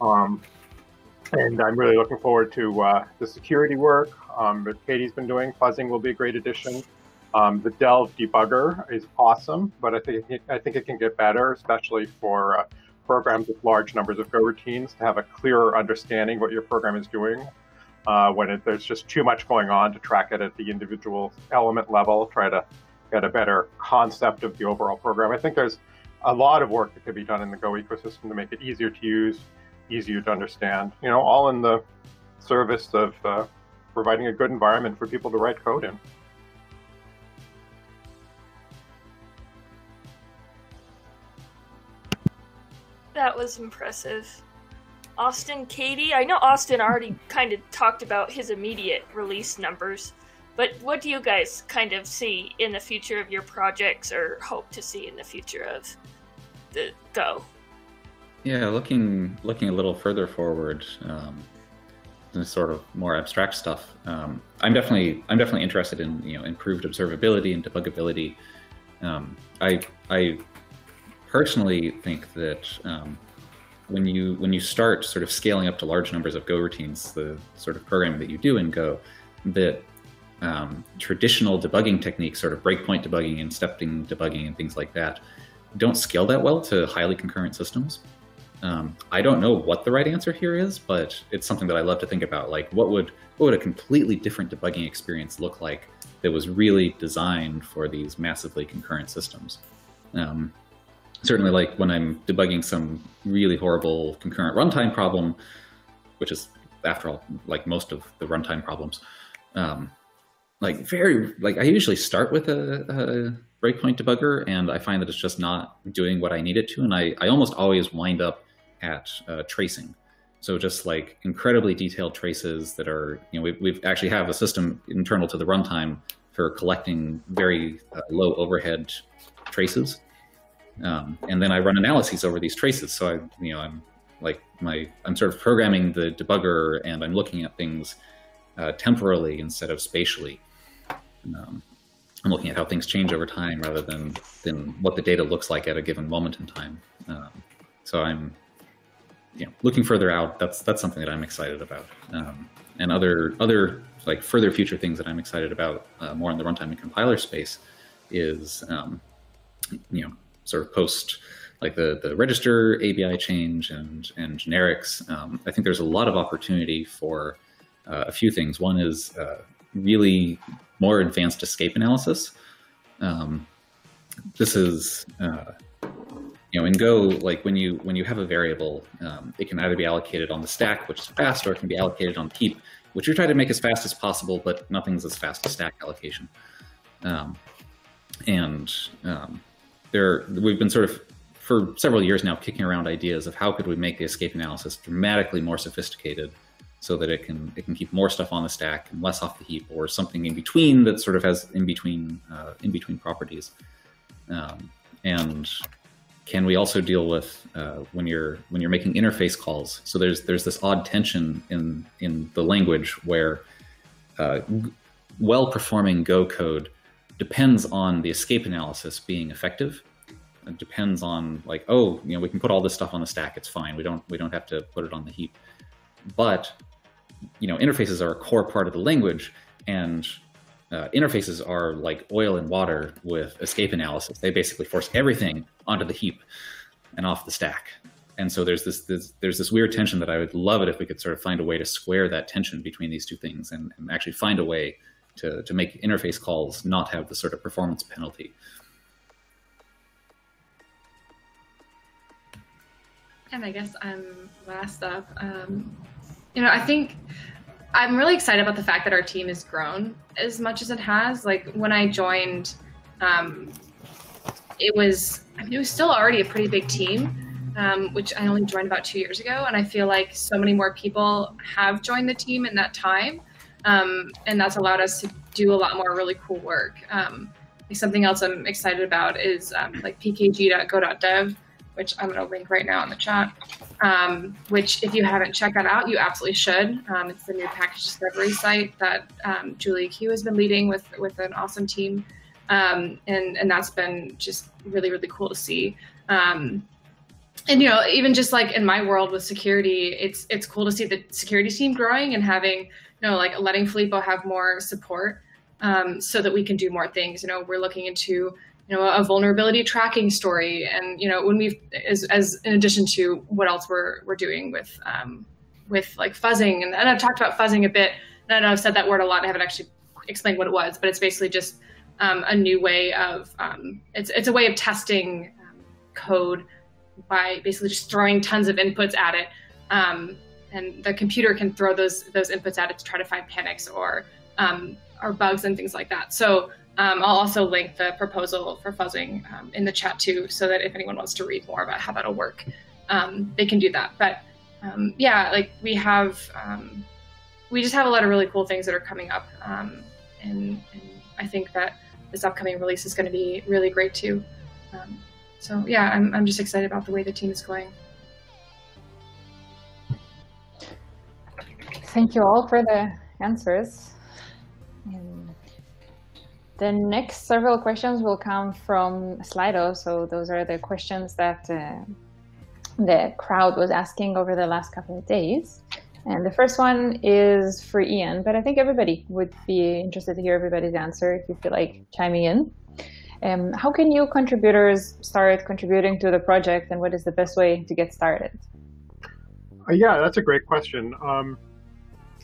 Um, and I'm really looking forward to uh, the security work um, that Katie's been doing. Fuzzing will be a great addition. Um, the Delve debugger is awesome, but I think I think it can get better, especially for uh, programs with large numbers of Go routines to have a clearer understanding what your program is doing. Uh, when it, there's just too much going on to track it at the individual element level, try to get a better concept of the overall program. I think there's a lot of work that could be done in the Go ecosystem to make it easier to use, easier to understand. You know, all in the service of uh, providing a good environment for people to write code in. That was impressive. Austin, Katie, I know Austin already kind of talked about his immediate release numbers, but what do you guys kind of see in the future of your projects or hope to see in the future of the Go? Yeah, looking looking a little further forward, um, sort of more abstract stuff. Um, I'm definitely I'm definitely interested in you know improved observability and debugability. Um, I I personally think that um, when you when you start sort of scaling up to large numbers of Go routines, the sort of programming that you do in Go, that um, traditional debugging techniques, sort of breakpoint debugging and stepping debugging and things like that, don't scale that well to highly concurrent systems. Um, I don't know what the right answer here is, but it's something that I love to think about. Like, what would what would a completely different debugging experience look like that was really designed for these massively concurrent systems? Um, certainly, like when I'm debugging some really horrible concurrent runtime problem, which is, after all, like most of the runtime problems. Um, like very like I usually start with a, a breakpoint debugger, and I find that it's just not doing what I need it to, and I I almost always wind up at uh, tracing. So just like incredibly detailed traces that are, you know, we we've actually have a system internal to the runtime for collecting very uh, low overhead traces. Um, and then I run analyses over these traces. So I, you know, I'm like my, I'm sort of programming the debugger and I'm looking at things uh, temporally instead of spatially. Um, I'm looking at how things change over time rather than than what the data looks like at a given moment in time. Um, so I'm you know, looking further out, that's that's something that I'm excited about. Um, and other other like further future things that I'm excited about uh, more in the runtime and compiler space is um, you know sort of post like the the register ABI change and and generics. Um, I think there's a lot of opportunity for uh, a few things. One is uh, really more advanced escape analysis. Um, this is uh, you know, in Go, like when you when you have a variable, um, it can either be allocated on the stack, which is fast, or it can be allocated on heap, which we try to make as fast as possible, but nothing's as fast as stack allocation. Um, and um, there, we've been sort of for several years now kicking around ideas of how could we make the escape analysis dramatically more sophisticated, so that it can it can keep more stuff on the stack and less off the heap, or something in between that sort of has in between uh, in between properties. Um, and can we also deal with uh, when you're when you're making interface calls? So there's there's this odd tension in in the language where uh, well performing Go code depends on the escape analysis being effective. It depends on like oh you know we can put all this stuff on the stack it's fine we don't we don't have to put it on the heap, but you know interfaces are a core part of the language and uh, interfaces are like oil and water with escape analysis. They basically force everything onto the heap and off the stack. And so there's this, this, there's this weird tension that I would love it if we could sort of find a way to square that tension between these two things and, and actually find a way to, to make interface calls not have the sort of performance penalty. And I guess I'm last up. Um, you know, I think I'm really excited about the fact that our team has grown as much as it has. Like when I joined, um, it was I mean, it was still already a pretty big team, um, which I only joined about two years ago, and I feel like so many more people have joined the team in that time, um, and that's allowed us to do a lot more really cool work. Um, something else I'm excited about is um, like pkg.go.dev which I'm going to link right now in the chat. Um, which, if you haven't checked that out, you absolutely should. Um, it's the new package discovery site that um, Julie Qiu has been leading with with an awesome team, and and that's been just really really cool to see. And you know, even just like in my world with security, it's it's cool to see the security team growing and having know like letting Filippo have more support um, so that we can do more things. You know, we're looking into you know a vulnerability tracking story and you know when we've as, as in addition to what else we're we're doing with um, with like fuzzing and, and I've talked about fuzzing a bit and I know I've said that word a lot I haven't actually explained what it was but it's basically just um, a new way of um, it's it's a way of testing um, code by basically just throwing tons of inputs at it um, and the computer can throw those those inputs at it to try to find panics or um, or bugs and things like that so um, I'll also link the proposal for fuzzing um, in the chat too, so that if anyone wants to read more about how that'll work, um, they can do that. But um, yeah, like we have, um, we just have a lot of really cool things that are coming up, and, and, I think that this upcoming release is going to be really great too. so yeah, I'm I'm just excited about the way the team is going. Thank you all for the answers. The next several questions will come from Slido. So those are the questions that uh, the crowd was asking over the last couple of days. And the first one is for Ian, but I think everybody would be interested to hear everybody's answer if you feel like chiming in. Um, how can new contributors start contributing to the project and what is the best way to get started? Uh, yeah, that's a great question. Um,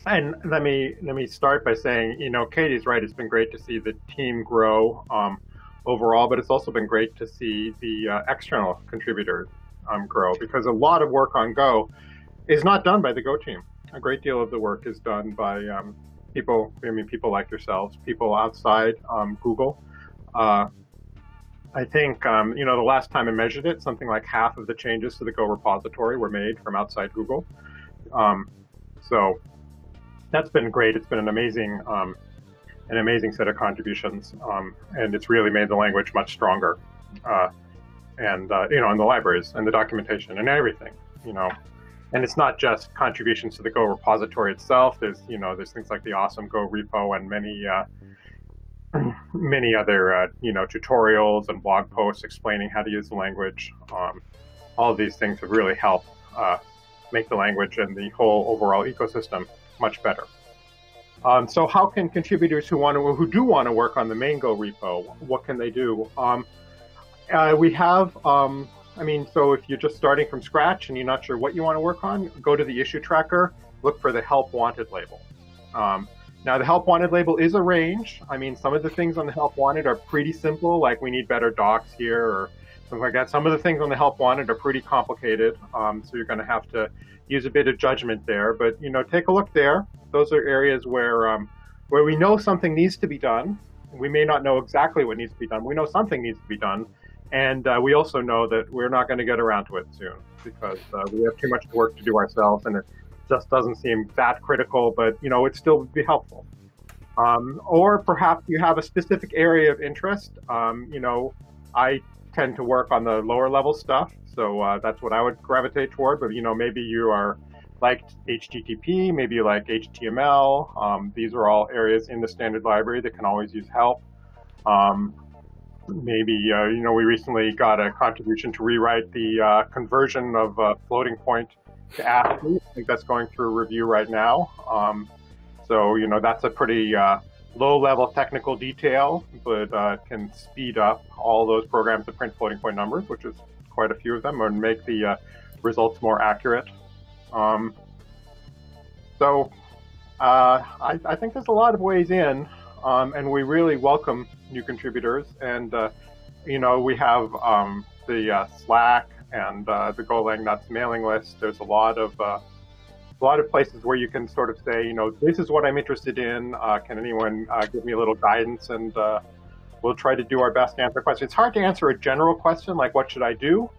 and let me let me start by saying, you know, Katie's right. It's been great to see the team grow um, overall, but it's also been great to see the uh, external contributors um, grow because a lot of work on Go is not done by the Go team. A great deal of the work is done by um, people. I mean, people like yourselves, people outside um, Google. Uh, I think um, you know the last time I measured it, something like half of the changes to the Go repository were made from outside Google. Um, so that's been great. It's been an amazing, um, an amazing set of contributions, um, and it's really made the language much stronger. Uh, and uh, you know, in the libraries and the documentation and everything, you know. And it's not just contributions to the Go repository itself. There's you know, there's things like the awesome Go repo and many. Uh, many other uh, you know tutorials and blog posts explaining how to use the language. Um, all of these things have really helped uh, make the language and the whole overall ecosystem much better. Um, so how can contributors who want to, who do want to work on the main Go repo, what can they do? Um, uh, we have, um, I mean, so if you're just starting from scratch and you're not sure what you want to work on, go to the issue tracker, look for the help wanted label. Um, now the help wanted label is a range. I mean, some of the things on the help wanted are pretty simple, like we need better docs here or something like that. Some of the things on the help wanted are pretty complicated, um, so you're going to have to use a bit of judgment there. But you know, take a look there. Those are areas where um, where we know something needs to be done. We may not know exactly what needs to be done. We know something needs to be done, and uh, we also know that we're not going to get around to it soon because uh, we have too much work to do ourselves, and it just doesn't seem that critical. But you know, it still would be helpful. Um, or perhaps you have a specific area of interest. Um, you know, I tend to work on the lower level stuff. So uh, that's what I would gravitate toward. But you know, maybe you are like HTTP, maybe you like HTML. Um, these are all areas in the standard library that can always use help. Um, maybe uh, you know we recently got a contribution to rewrite the uh, conversion of a floating point to ASCII. I think that's going through review right now. Um, so you know that's a pretty uh, low-level technical detail, but uh, can speed up all those programs that print floating point numbers, which is quite a few of them, and make the uh, results more accurate. Um, so uh, I, I, think there's a lot of ways in, um, and we really welcome new contributors. And uh, you know, we have um, the uh, Slack and uh, the Golang Nuts mailing list. There's a lot of uh, a lot of places where you can sort of say, you know, this is what I'm interested in. Can anyone give me a little guidance? And we'll try to do our best to answer questions. It's hard to answer a general question like, what should I do?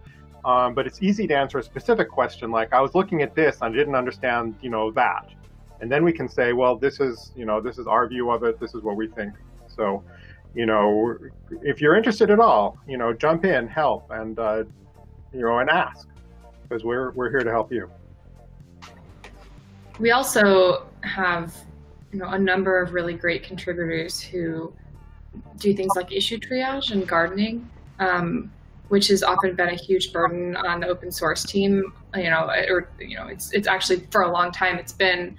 Um, but it's easy to answer a specific question like I was looking at this and I didn't understand, you know, that. And then we can say, well, this is, you know, this is our view of it. This is what we think. So, you know, if you're interested at all, you know, jump in, help, and uh, you know, and ask because we're we're here to help you. We also have, you know, a number of really great contributors who do things like issue triage and gardening. Um, which has often been a huge burden on the open source team. You know, or you know, it's it's actually for a long time it's been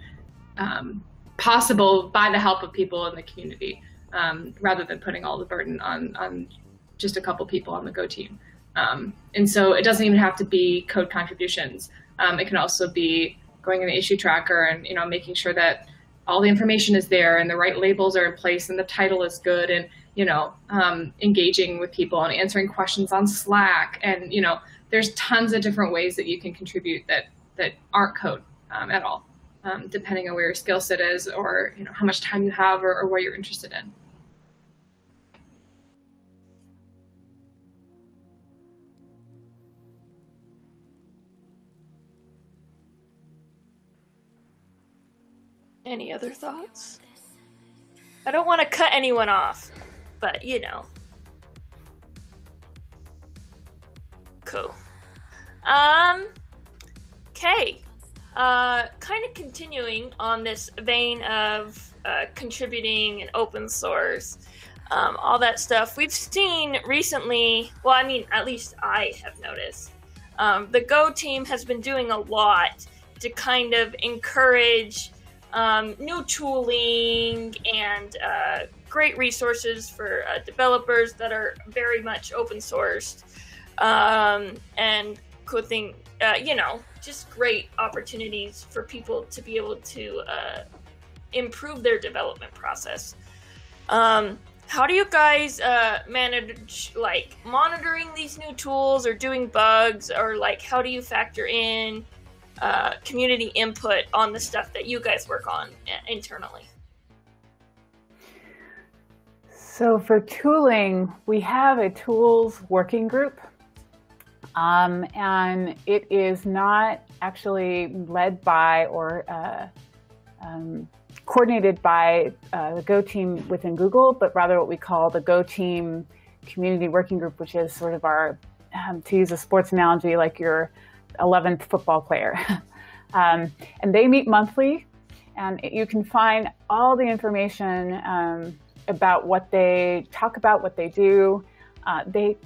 um, possible by the help of people in the community, um, rather than putting all the burden on on just a couple people on the Go team. Um, and so it doesn't even have to be code contributions. Um, it can also be going in the issue tracker and you know making sure that all the information is there and the right labels are in place and the title is good and you know, um, engaging with people and answering questions on Slack. And, you know, there's tons of different ways that you can contribute that, that aren't code um, at all, um, depending on where your skill set is or, you know, how much time you have or, or what you're interested in. Any other thoughts? I don't want to cut anyone off but you know. Cool. Um, okay. Uh, kind of continuing on this vein of uh, contributing and open source, um, all that stuff. We've seen recently, well, I mean, at least I have noticed, um, the Go team has been doing a lot to kind of encourage um, new tooling and uh, great resources for uh, developers that are very much open sourced. Um, and cool thing uh, you know just great opportunities for people to be able to uh, improve their development process. Um, how do you guys uh, manage like monitoring these new tools or doing bugs? Or like how do you factor in uh, community input on the stuff that you guys work on uh, internally So for tooling, we have a tools working group. Um, and it is not actually led by or uh, um, coordinated by uh, the Go team within Google, but rather what we call the Go team community working group, which is sort of our, um, to use a sports analogy, like your 11th football player. Um, and they meet monthly, and you can find all the information um, about what they talk about, what they do. Uh, they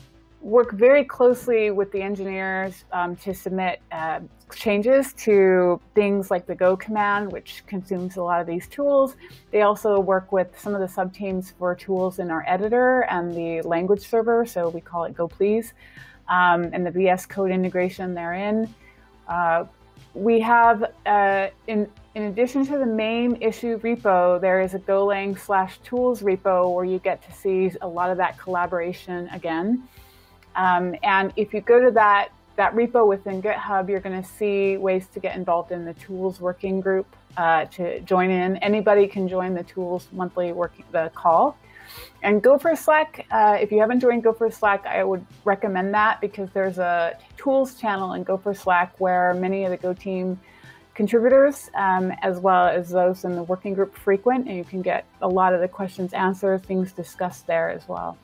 work very closely with the engineers um, to submit uh, changes to things like the Go command, which consumes a lot of these tools. They also work with some of the subteams for tools in our editor and the language server, so we call it gopls, um, and the VS Code integration therein. Uh, we have uh, in in addition to the main issue repo, there is a Golang slash tools repo where you get to see a lot of that collaboration again. Um, and if you go to that, that repo within GitHub, you're going to see ways to get involved in the tools working group uh, to join in. Anybody can join the tools monthly working the call. And Gopher Slack, uh, if you haven't joined Gopher Slack, I would recommend that because there's a tools channel in Gopher Slack where many of the Go team contributors, um, as well as those in the working group frequent, and you can get a lot of the questions answered, things discussed there as well.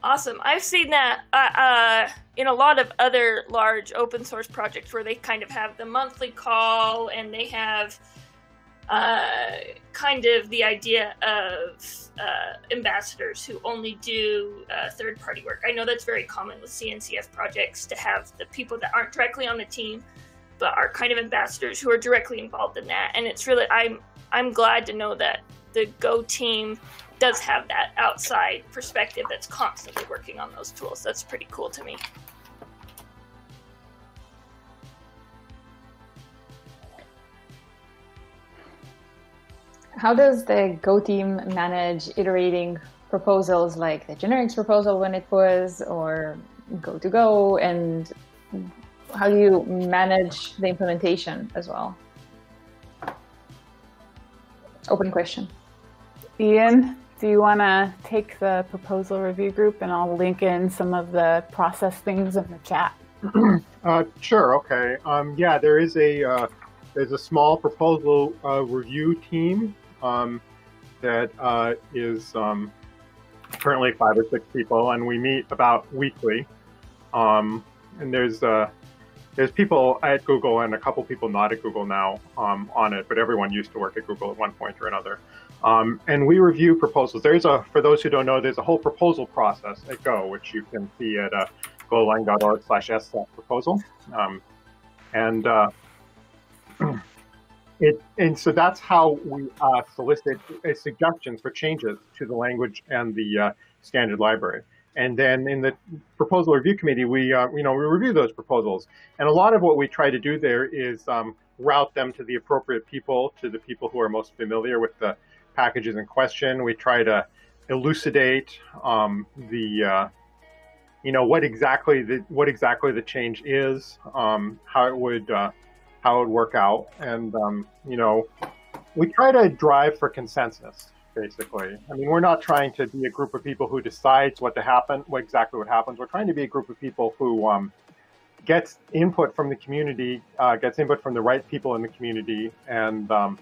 Awesome. I've seen that uh, uh, in a lot of other large open source projects where they kind of have the monthly call and they have uh, kind of the idea of uh, ambassadors who only do uh, third party work. I know that's very common with CNCF projects to have the people that aren't directly on the team but are kind of ambassadors who are directly involved in that. And it's really, I'm, I'm glad to know that the Go team does have that outside perspective that's constantly working on those tools. That's pretty cool to me. How does the Go team manage iterating proposals like the generics proposal when it was, or Go to Go, and how do you manage the implementation as well? Open question. Ian, do you want to take the proposal review group and I'll link in some of the process things in the chat? uh, sure. Okay. Um, yeah, there is a uh, there's a small proposal uh, review team um, that uh, is um, currently five or six people, and we meet about weekly. Um, and there's uh, there's people at Google and a couple people not at Google now um, on it, but everyone used to work at Google at one point or another. Um, and we review proposals. There's a, for those who don't know, there's a whole proposal process at Go, which you can see at uh, golang.org slash s proposal. Um, and uh, it, and so that's how we uh, solicit uh, suggestions for changes to the language and the uh, standard library. And then in the proposal review committee, we uh, you know we review those proposals, and a lot of what we try to do there is um, route them to the appropriate people, to the people who are most familiar with the packages in question. We try to elucidate um, the uh, you know what exactly the what exactly the change is, um, how it would how it would work out, and um, you know we try to drive for consensus. Basically, I mean, we're not trying to be a group of people who decides what to happen, what exactly what happens. We're trying to be a group of people who um, gets input from the community, uh, gets input from the right people in the community, and um,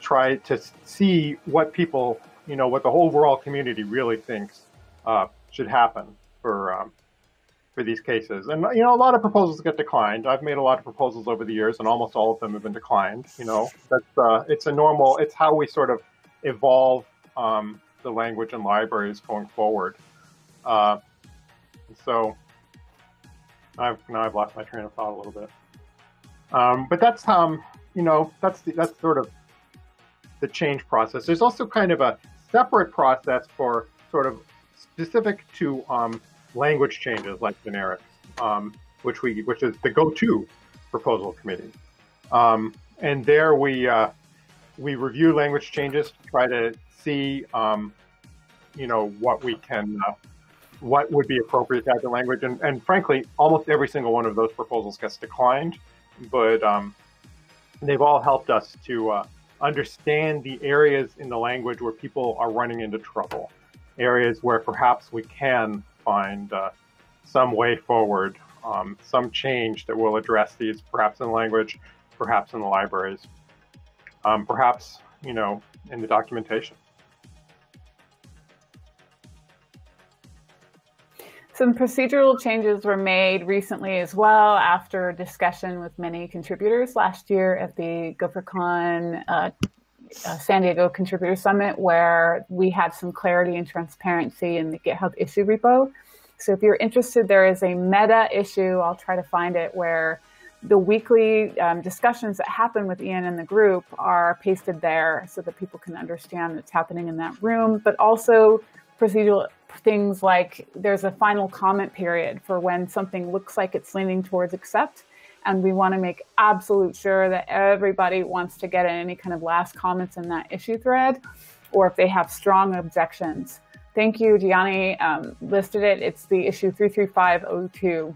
try to see what people, you know, what the whole overall community really thinks uh, should happen for um, for these cases. And you know, a lot of proposals get declined. I've made a lot of proposals over the years, and almost all of them have been declined. You know, that's uh, it's a normal. It's how we sort of evolve um, the language and libraries going forward. Uh, so I've now I've lost my train of thought a little bit. Um, but that's um, you know, that's the, that's sort of the change process. There's also kind of a separate process for sort of specific to um, language changes like generics, um, which we which is the Go 2 proposal committee. Um, and there we uh, we review language changes to try to see um, you know what we can uh, what would be appropriate to add to language. And, and frankly, almost every single one of those proposals gets declined, but um, they've all helped us to uh, understand the areas in the language where people are running into trouble, areas where perhaps we can find uh, some way forward, um, some change that will address these, perhaps in language, perhaps in the libraries, um, perhaps you know in the documentation. Some procedural changes were made recently as well after discussion with many contributors last year at the GopherCon uh, San Diego Contributor Summit, where we had some clarity and transparency in the GitHub issue repo. So if you're interested, there is a meta issue, I'll try to find it, where the weekly um, discussions that happen with Ian and the group are pasted there so that people can understand what's happening in that room, but also procedural things like there's a final comment period for when something looks like it's leaning towards accept. And we want to make absolute sure that everybody wants to get in any kind of last comments in that issue thread, or if they have strong objections. Thank you, Gianni um, listed it. It's the issue 33502.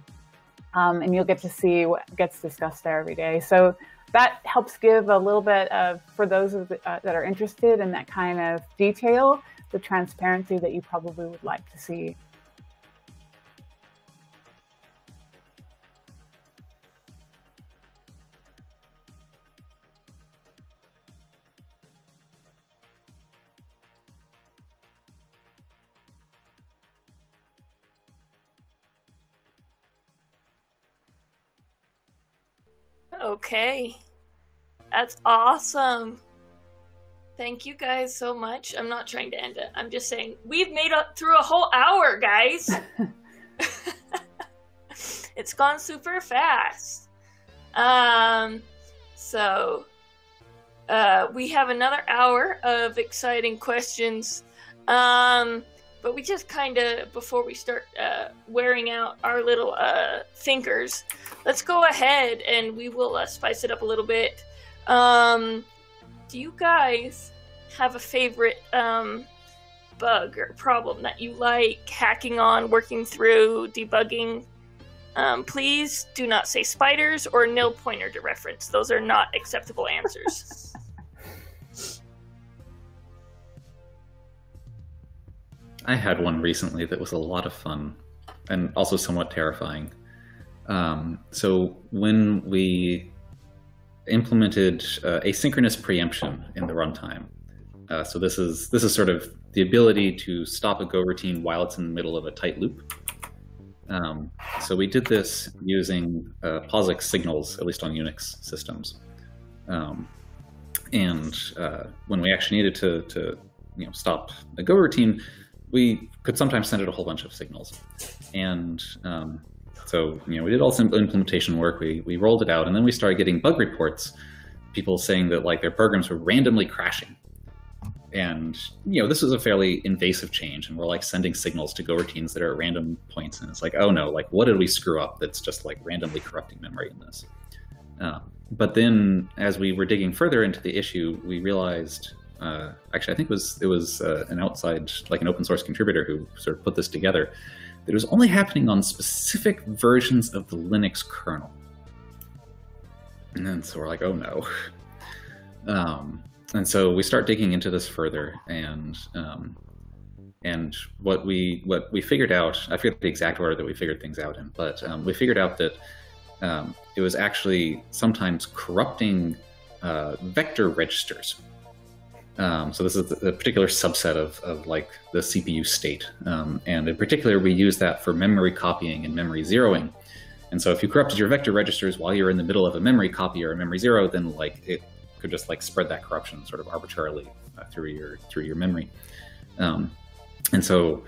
Um, and you'll get to see what gets discussed there every day. So that helps give a little bit of, for those the, uh, that are interested in that kind of detail, the transparency that you probably would like to see. Okay. That's awesome. Thank you guys so much. I'm not trying to end it. I'm just saying we've made it through a whole hour, guys. it's gone super fast. Um, so uh, we have another hour of exciting questions. Um, but we just kind of before we start uh, wearing out our little uh, thinkers, let's go ahead and we will uh, spice it up a little bit. Um, do you guys have a favorite um, bug or problem that you like hacking on, working through, debugging? Um, please do not say spiders or nil pointer dereference. Those are not acceptable answers. I had one recently that was a lot of fun and also somewhat terrifying. Um, so when we implemented uh, asynchronous preemption in the runtime, uh, so this is this is sort of the ability to stop a Go routine while it's in the middle of a tight loop. Um, so we did this using uh, POSIX signals, at least on Unix systems. Um, and uh, when we actually needed to, to you know, stop a Go routine, we could sometimes send it a whole bunch of signals. And um, so, you know, we did all some implementation work. We, we rolled it out, and then we started getting bug reports, people saying that like their programs were randomly crashing. And you know, this was a fairly invasive change, and we're like sending signals to go routines that are at random points, and it's like, oh no, like what did we screw up? That's just like randomly corrupting memory in this. Uh, but then, as we were digging further into the issue, we realized uh, actually, I think it was it was uh, an outside, like an open source contributor who sort of put this together. That it was only happening on specific versions of the Linux kernel. And then so we're like, oh no. Um, and so we start digging into this further, and um, and what we what we figured out, I forget the exact order that we figured things out in, but um, we figured out that um, it was actually sometimes corrupting uh, vector registers um, so this is a particular subset of, of like the CPU state. Um, and in particular, we use that for memory copying and memory zeroing. And so if you corrupted your vector registers while you're in the middle of a memory copy or a memory zero, then like it could just like spread that corruption sort of arbitrarily uh, through your through your memory. Um, and so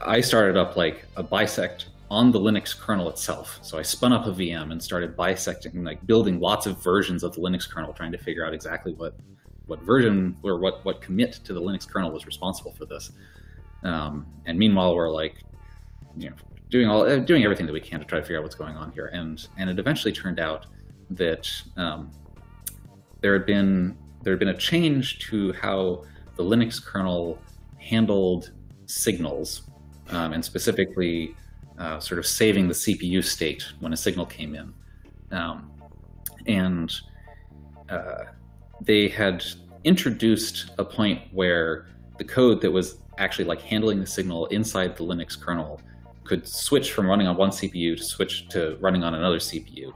I started up like a bisect on the Linux kernel itself. So I spun up a VM and started bisecting, like building lots of versions of the Linux kernel, trying to figure out exactly what what version or what what commit to the Linux kernel was responsible for this. Um, and meanwhile, we're like, you know, doing all uh, doing everything that we can to try to figure out what's going on here. And and it eventually turned out that um, there had been there had been a change to how the Linux kernel handled signals, um, and specifically uh, sort of saving the CPU state when a signal came in. Um, and uh, they had introduced a point where the code that was actually like handling the signal inside the Linux kernel could switch from running on one CPU to switch to running on another CPU.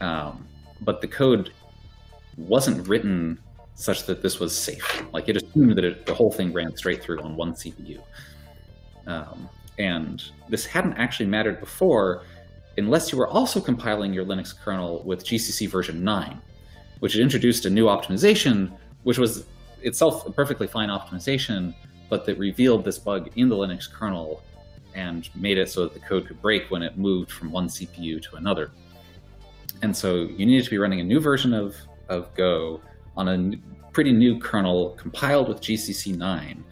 Um, but the code wasn't written such that this was safe. Like it assumed that it, the whole thing ran straight through on one CPU. Um, and this hadn't actually mattered before unless you were also compiling your Linux kernel with GCC version 9 which introduced a new optimization, which was itself a perfectly fine optimization, but that revealed this bug in the Linux kernel and made it so that the code could break when it moved from one CPU to another. And so you needed to be running a new version of, of Go on a pretty new kernel compiled with GCC 9.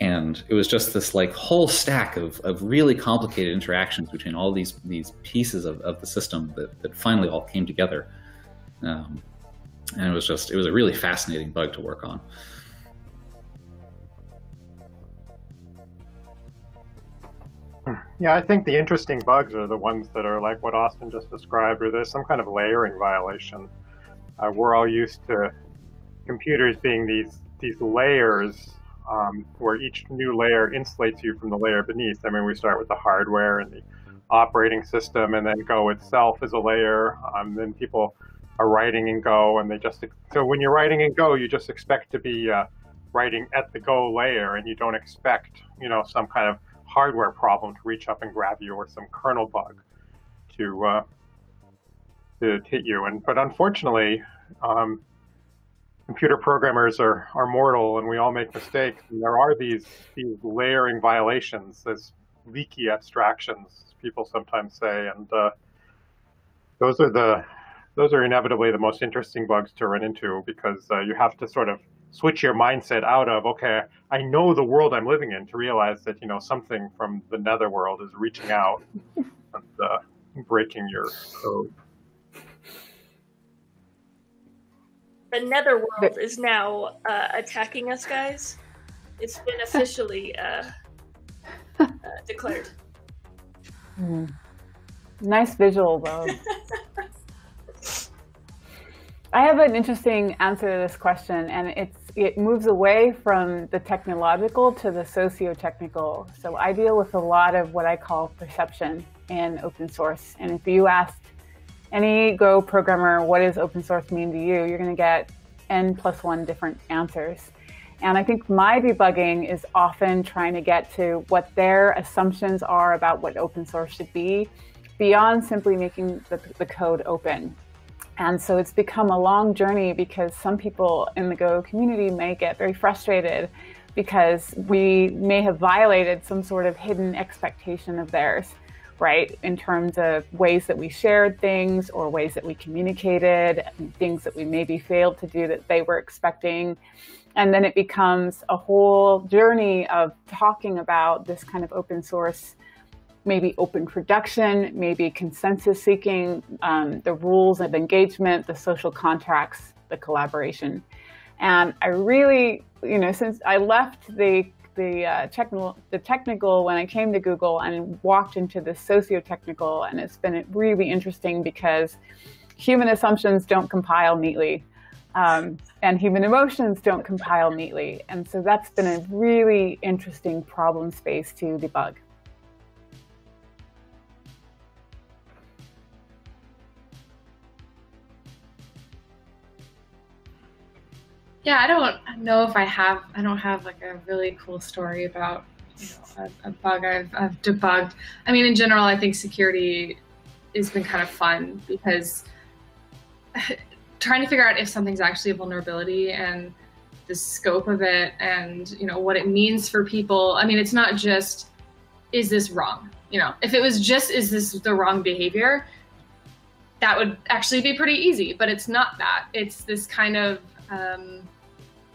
And it was just this like whole stack of, of really complicated interactions between all these these pieces of, of the system that, that finally all came together. Um, and it was just it was a really fascinating bug to work on. Yeah, I think the interesting bugs are the ones that are like what Austin just described, or there's some kind of layering violation. Uh, we're all used to computers being these these layers um, where each new layer insulates you from the layer beneath. I mean, we start with the hardware and the operating system, and then Go itself is a layer. Um, then people are writing in Go, and they just so when you're writing in Go, you just expect to be uh, writing at the Go layer, and you don't expect you know some kind of hardware problem to reach up and grab you or some kernel bug to uh, to hit you. And but unfortunately, um, computer programmers are, are mortal, and we all make mistakes. And there are these these layering violations, these leaky abstractions, people sometimes say, and uh, those are the those are inevitably the most interesting bugs to run into because uh, you have to sort of switch your mindset out of okay i know the world i'm living in to realize that you know something from the netherworld is reaching out and uh, breaking your code The netherworld is now uh, attacking us, guys. It's been officially uh, uh, declared. Hmm. Nice visual, though. I have an interesting answer to this question, and it's it moves away from the technological to the socio-technical. So I deal with a lot of what I call perception in open source. And if you asked any Go programmer, what does open source mean to you? You're going to get n plus one different answers. And I think my debugging is often trying to get to what their assumptions are about what open source should be beyond simply making the, the code open. And so it's become a long journey because some people in the Go community may get very frustrated because we may have violated some sort of hidden expectation of theirs, right? In terms of ways that we shared things or ways that we communicated, things that we maybe failed to do that they were expecting. And then it becomes a whole journey of talking about this kind of open source maybe open production, maybe consensus seeking, um, the rules of engagement, the social contracts, the collaboration. And I really, you know, since I left the the uh, technical the technical when I came to Google and walked into the socio-technical, and it's been really interesting because human assumptions don't compile neatly. Um, and human emotions don't compile neatly. And so that's been a really interesting problem space to debug. Yeah, I don't know if I have. I don't have like a really cool story about you know, a, a bug I've, I've debugged. I mean, in general, I think security has been kind of fun because trying to figure out if something's actually a vulnerability and the scope of it and you know what it means for people. I mean, it's not just is this wrong? You know, if it was just is this the wrong behavior, that would actually be pretty easy. But it's not that. It's this kind of um,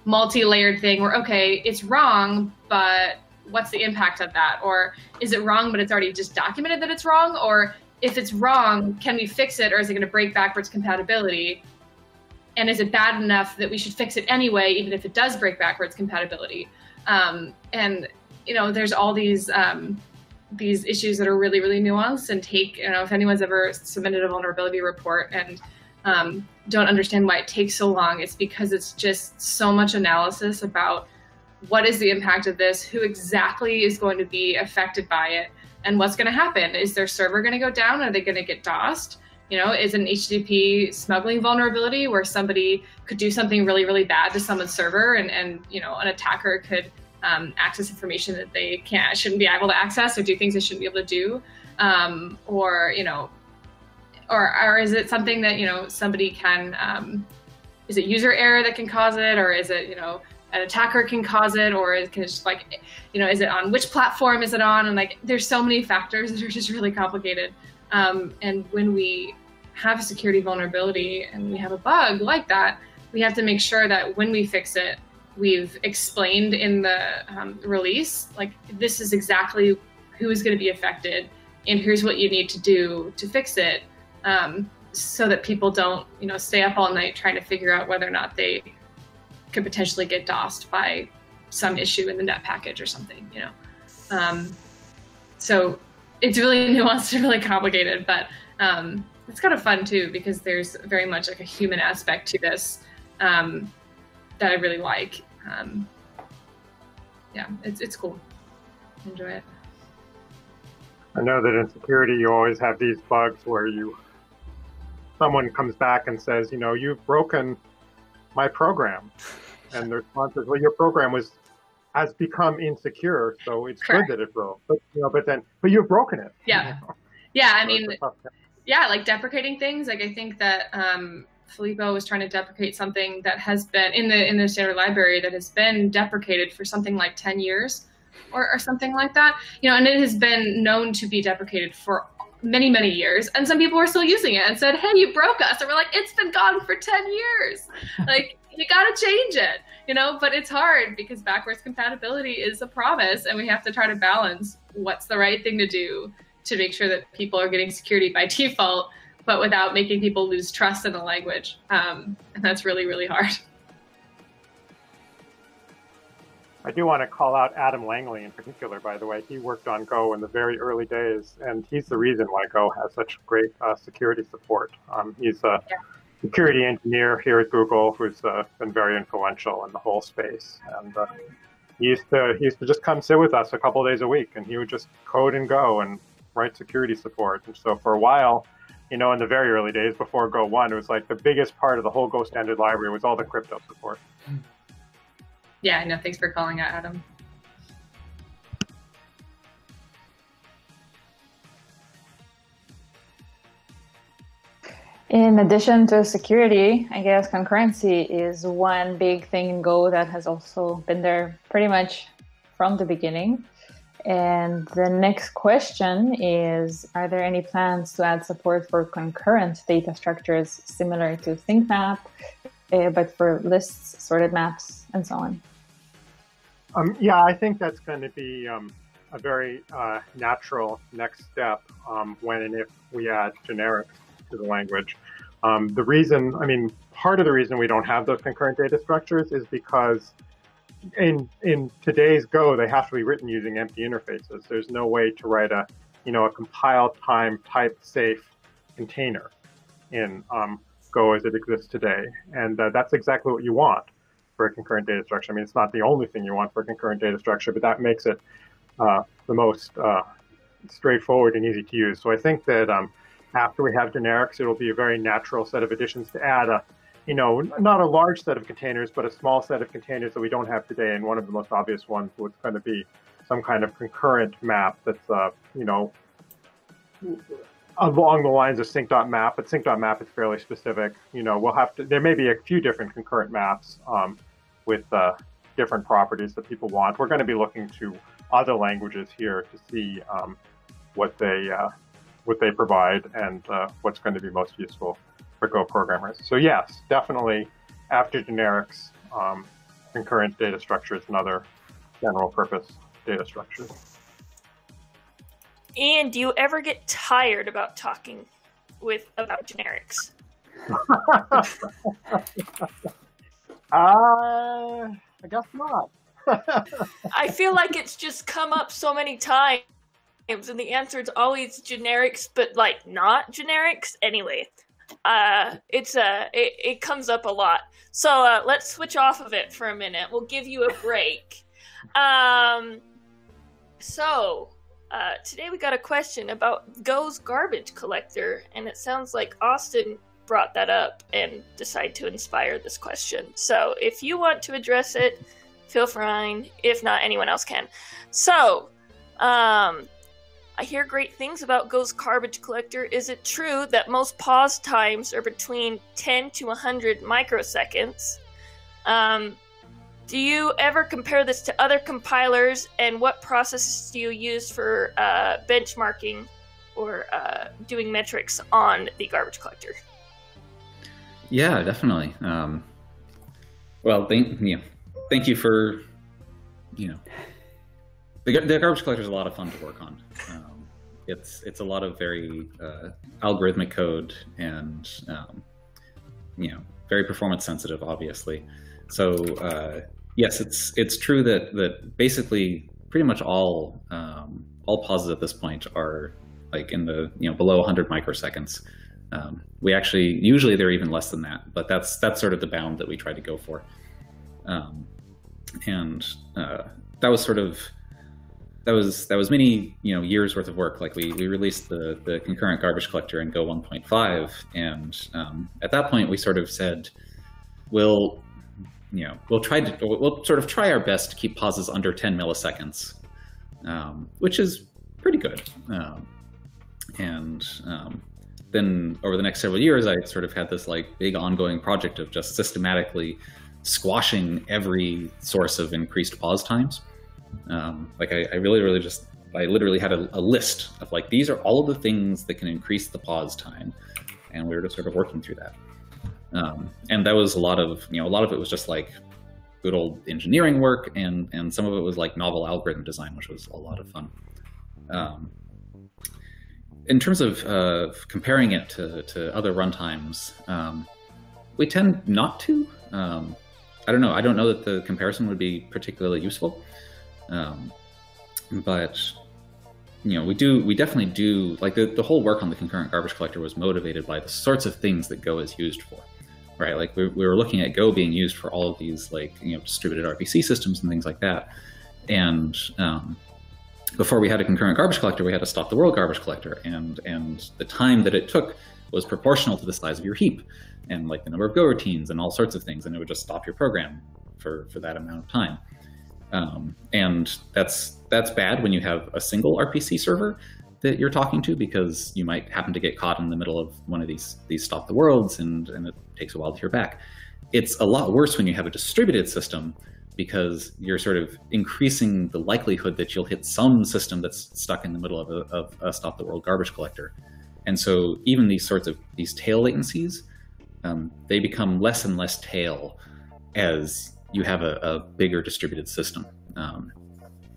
multi-layered thing where okay it's wrong but what's the impact of that? Or is it wrong but it's already just documented that it's wrong? Or if it's wrong can we fix it or is it going to break backwards compatibility? And is it bad enough that we should fix it anyway even if it does break backwards compatibility? Um, and you know there's all these um, these issues that are really really nuanced and take you know if anyone's ever submitted a vulnerability report and um, don't understand why it takes so long, it's because it's just so much analysis about what is the impact of this, who exactly is going to be affected by it, and what's going to happen. Is their server going to go down? Are they going to get DOSed? You know, is an HTTP smuggling vulnerability where somebody could do something really, really bad to someone's server, and and you know, an attacker could um, access information that they can't shouldn't be able to access, or do things they shouldn't be able to do, um, or you know, or or is it something that you know somebody can um, is it user error that can cause it or is it you know an attacker can cause it or is can just like you know is it on which platform is it on? And like there's so many factors that are just really complicated. Um, and when we have a security vulnerability and we have a bug like that we have to make sure that when we fix it we've explained in the um, release like this is exactly who is going to be affected and here's what you need to do to fix it um, so that people don't, you know, stay up all night trying to figure out whether or not they could potentially get DOSed by some issue in the net package or something, you know. Um, so it's really nuanced and really complicated, but um, it's kind of fun too because there's very much like a human aspect to this um, that I really like. Um, yeah, it's it's cool. Enjoy it. I know that in security you always have these bugs where you someone comes back and says, you know, you've broken my program, and the response is, well, your program was has become insecure, so it's Correct. good that it broke. But you know, but then, but you've broken it. Yeah. You know? Yeah, I So mean, it's a tough thing. yeah, like deprecating things. Like I think that um, Filippo was trying to deprecate something that has been in the in the standard library that has been deprecated for something like 10 years or, or something like that. You know, and it has been known to be deprecated for many, many years. And some people were still using it and said, Hey, you broke us. And we're like, it's been gone for 10 years. like you gotta change it, you know, but it's hard because backwards compatibility is a promise and we have to try to balance what's the right thing to do to make sure that people are getting security by default but without making people lose trust in the language. Um, and that's really, really hard. I do want to call out Adam Langley in particular, by the way. He worked on Go in the very early days, and he's the reason why Go has such great uh, security support. Um, he's a yeah. security engineer here at Google who's uh, been very influential in the whole space. And uh, he used to he used to just come sit with us a couple days a week, and he would just code and Go and write security support. And so for a while, you know, in the very early days before Go 1, it was like the biggest part of the whole Go standard library was all the crypto support. Yeah, no, thanks for calling out, Adam. In addition to security, I guess concurrency is one big thing in Go that has also been there pretty much from the beginning. And the next question is Are there any plans to add support for concurrent data structures similar to sync.map, uh, but for lists, sorted maps, and so on? Um, yeah, I think that's going to be um, a very uh, natural next step um, when and if we add generics to the language. Um, the reason, I mean, part of the reason we don't have those concurrent data structures is because in in today's Go, they have to be written using empty interfaces. There's no way to write a you know a compile time type safe container in um, Go as it exists today, and uh, that's exactly what you want for a concurrent data structure. I mean, it's not the only thing you want for a concurrent data structure, but that makes it uh, the most uh, straightforward and easy to use. So I think that um, after we have generics, it'll be a very natural set of additions to add a you know, not a large set of containers, but a small set of containers that we don't have today. And one of the most obvious ones was going to be some kind of concurrent map that's, uh, you know, along the lines of sync.map, but sync.map is fairly specific. You know, we'll have to, there may be a few different concurrent maps um, with uh, different properties that people want. We're going to be looking to other languages here to see um, what they, uh, what they provide and uh, what's going to be most useful for Go programmers. So yes, definitely after generics, um, concurrent data structures and other general purpose data structures. And do you ever get tired about talking with about generics? uh, I guess not. I feel like it's just come up so many times, and the answer is always generics, but like not generics. Anyway, uh, it's uh, it, it comes up a lot. So uh, let's switch off of it for a minute. We'll give you a break. Um, so uh, today we got a question about Go's garbage collector, and it sounds like Austin brought that up and decide to inspire this question. So if you want to address it, feel free. If not, anyone else can. So, um, I hear great things about Go's garbage collector. Is it true that most pause times are between 10 to 100 microseconds? Um, do you ever compare this to other compilers, and what processes do you use for uh, benchmarking or uh, doing metrics on the garbage collector? Yeah, definitely. Um, well, thank you. Thank you for you know the, the garbage collector is a lot of fun to work on. Um, it's it's a lot of very uh, algorithmic code and um, you know very performance sensitive, obviously. So uh, yes, it's it's true that that basically pretty much all um, all pauses at this point are like in the you know below 100 microseconds. Um, we actually usually they're even less than that, but that's that's sort of the bound that we try to go for. Um, and uh, that was sort of that was that was many you know years worth of work. Like we we released the the concurrent garbage collector in Go 1.5, and um, at that point we sort of said, we'll you know we'll try to we'll sort of try our best to keep pauses under 10 milliseconds, um, which is pretty good. Um, and um, then over the next several years, I sort of had this like big ongoing project of just systematically squashing every source of increased pause times. Um, like I, I, really, really just, I literally had a, a, list of like, these are all of the things that can increase the pause time. And we were just sort of working through that. Um, and that was a lot of, you know, a lot of it was just like good old engineering work. And, and some of it was like novel algorithm design, which was a lot of fun. Um, in terms of uh, comparing it to, to other runtimes, um, we tend not to. Um, I don't know. I don't know that the comparison would be particularly useful. Um, but you know, we do, we definitely do, like the, the whole work on the concurrent garbage collector was motivated by the sorts of things that Go is used for, right? Like we, we were looking at Go being used for all of these like, you know, distributed RPC systems and things like that. And, um, before we had a concurrent garbage collector, we had to stop the world garbage collector, and and the time that it took was proportional to the size of your heap, and like the number of go routines and all sorts of things, and it would just stop your program for for that amount of time. Um, and that's that's bad when you have a single RPC server that you're talking to because you might happen to get caught in the middle of one of these these stop the worlds and and it takes a while to hear back. It's a lot worse when you have a distributed system because you're sort of increasing the likelihood that you'll hit some system that's stuck in the middle of a, of a stop the world garbage collector. And so even these sorts of these tail latencies, um, they become less and less tail as you have a, a bigger distributed system. Um,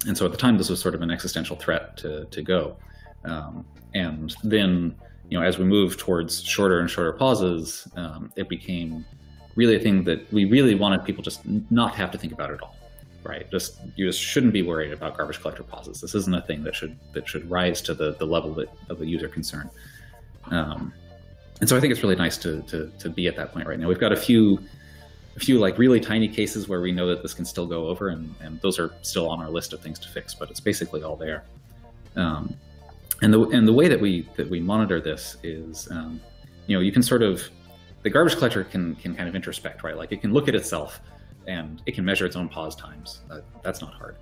and so at the time, this was sort of an existential threat to, to go. Um, and then, you know, as we move towards shorter and shorter pauses, um, it became really a thing that we really wanted people just not have to think about at all right? Just you just shouldn't be worried about garbage collector pauses. This isn't a thing that should that should rise to the the level of the user concern. Um, and so i think it's really nice to, to to be at that point right now. We've got a few a few like really tiny cases where we know that this can still go over and, and those are still on our list of things to fix but it's basically all there. Um, and the and the way that we that we monitor this is um, you know you can sort of the garbage collector can can kind of introspect, right? Like it can look at itself and it can measure its own pause times. Uh, that's not hard.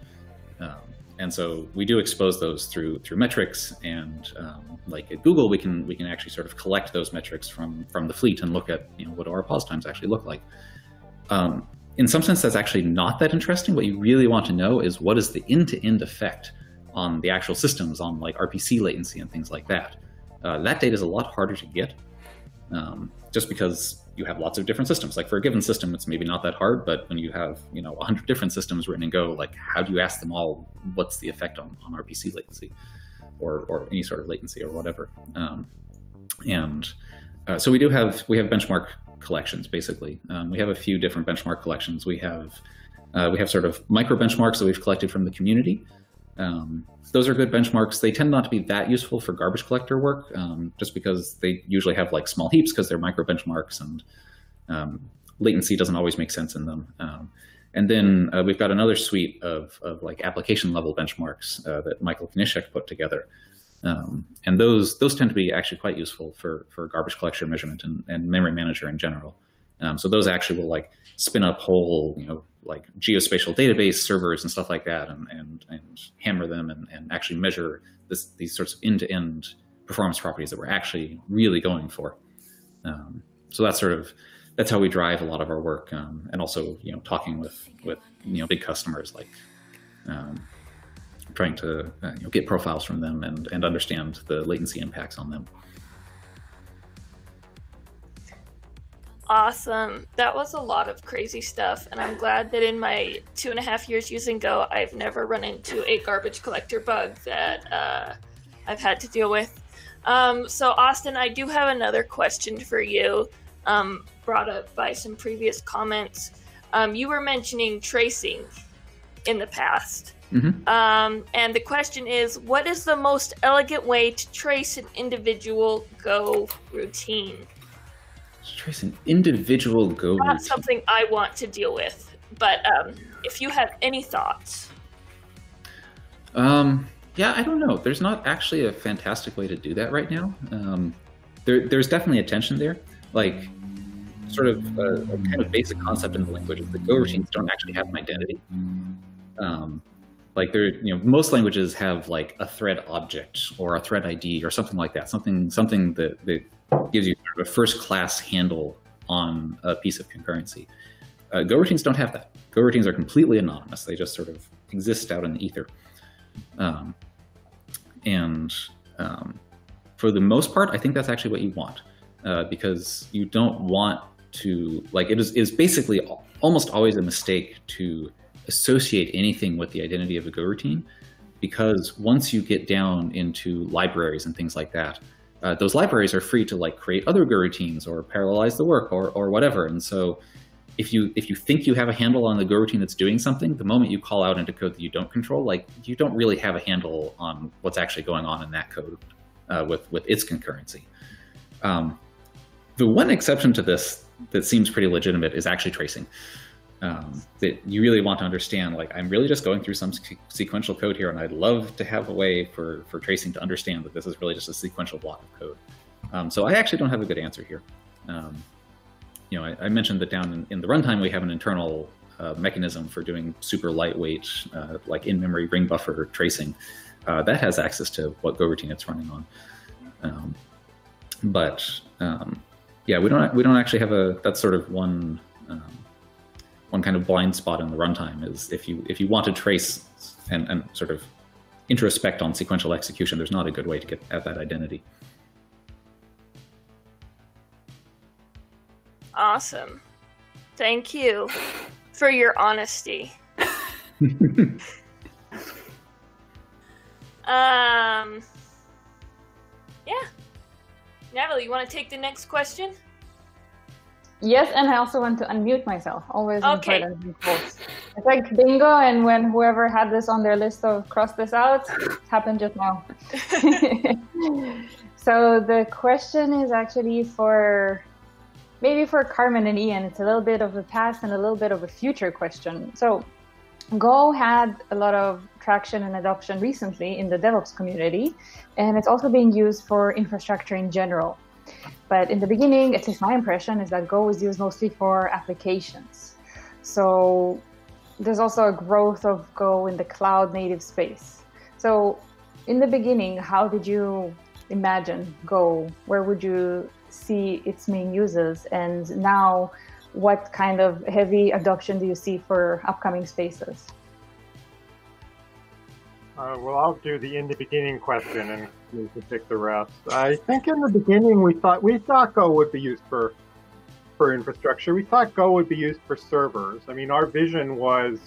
Um, and so we do expose those through through metrics, and um, like at Google, we can we can actually sort of collect those metrics from from the fleet and look at you know what do our pause times actually look like. Um, in some sense, that's actually not that interesting. What you really want to know is what is the end-to-end effect on the actual systems, on like RPC latency and things like that. Uh, that data is a lot harder to get. Um, just because you have lots of different systems. Like for a given system, it's maybe not that hard, but when you have you know 100 different systems written in Go, like how do you ask them all what's the effect on, on RPC latency or, or any sort of latency or whatever? Um, and uh, so we do have we have benchmark collections basically. Um, we have a few different benchmark collections. We have uh, we have sort of micro benchmarks that we've collected from the community. Um, those are good benchmarks. They tend not to be that useful for garbage collector work, um, just because they usually have like small heaps because they're micro benchmarks and um, latency doesn't always make sense in them. Um, and then uh, we've got another suite of, of like application level benchmarks uh, that Michael Knyszek put together. Um, and those those tend to be actually quite useful for, for garbage collection measurement and, and memory manager in general. Um, so those actually will like spin up whole, you know, like geospatial database servers and stuff like that and, and, and hammer them and, and actually measure this, these sorts of end-to-end performance properties that we're actually really going for. Um, so that's sort of, that's how we drive a lot of our work. Um, and also, you know, talking with, with, you know, big customers, like um, trying to uh, you know, get profiles from them and, and understand the latency impacts on them. Awesome. That was a lot of crazy stuff, and I'm glad that in my two and a half years using Go, I've never run into a garbage collector bug that uh, I've had to deal with. Um, so, Austin, I do have another question for you, um, brought up by some previous comments. Um, you were mentioning tracing in the past. Mm-hmm. Um, and the question is what is the most elegant way to trace an individual Go routine? Trace an individual go. Not routine. something I want to deal with, but um, if you have any thoughts. Um, yeah, I don't know. There's not actually a fantastic way to do that right now. Um, there, there's definitely a tension there. Like, sort of a, a, kind of basic concept in the language is that Go routines don't actually have an identity. Um, like there, you know, most languages have like a thread object or a thread ID or something like that. Something, something that, that gives you sort of a first class handle on a piece of concurrency. Uh, Go routines don't have that. Go routines are completely anonymous. They just sort of exist out in the ether. Um, and um, for the most part, I think that's actually what you want uh, because you don't want to like it is is basically almost always a mistake to associate anything with the identity of a Go routine because once you get down into libraries and things like that, uh, those libraries are free to like create other Go routines or parallelize the work or or whatever. And so if you if you think you have a handle on the Go routine that's doing something, the moment you call out into code that you don't control, like you don't really have a handle on what's actually going on in that code uh, with with its concurrency. Um, the one exception to this that seems pretty legitimate is actually tracing um, that you really want to understand like i'm really just going through some sequential code here and i'd love to have a way for for tracing to understand that this is really just a sequential block of code. Um, so i actually don't have a good answer here. Um, you know I, I, mentioned that down in, in, the runtime we have an internal uh, mechanism for doing super lightweight uh, like in-memory ring buffer tracing. Uh, that has access to what go routine it's running on. Um, but um, yeah we don't we don't actually have a that's sort of one um, one kind of blind spot in the runtime is if you if you want to trace and, and sort of introspect on sequential execution, there's not a good way to get at that identity. Awesome. Thank you for your honesty. um Yeah. Natalie, you want to take the next question? Yes, and I also want to unmute myself. Always okay. important. It's like bingo, and when whoever had this on their list of cross this out, happened just now. so the question is actually for maybe for Carmen and Ian. It's a little bit of a past and a little bit of a future question. So Go had a lot of traction and adoption recently in the DevOps community, and it's also being used for infrastructure in general. But in the beginning, at least my impression is that Go is used mostly for applications. So there's also a growth of Go in the cloud native space. So in the beginning, how did you imagine Go? Where would you see its main uses? And now, what kind of heavy adoption do you see for upcoming spaces? Uh, well, I'll do the in the beginning question, and you can pick the rest. I think in the beginning we thought we thought Go would be used for for infrastructure. We thought Go would be used for servers. I mean, our vision was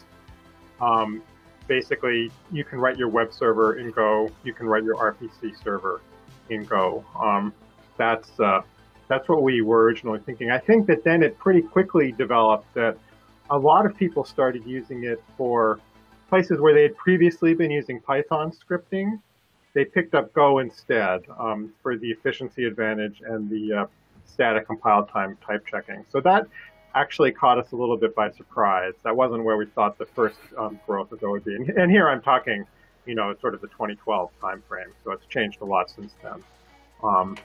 um, basically you can write your web server in Go, you can write your RPC server in Go. Um, that's uh, that's what we were originally thinking. I think that then it pretty quickly developed that a lot of people started using it for places where they had previously been using Python scripting, they picked up Go instead um, for the efficiency advantage and the uh, static compile time type checking. So that actually caught us a little bit by surprise. That wasn't where we thought the first um, growth of Go would be. And, and, here I'm talking, you know, sort of the 2012 timeframe. So it's changed a lot since then. Um,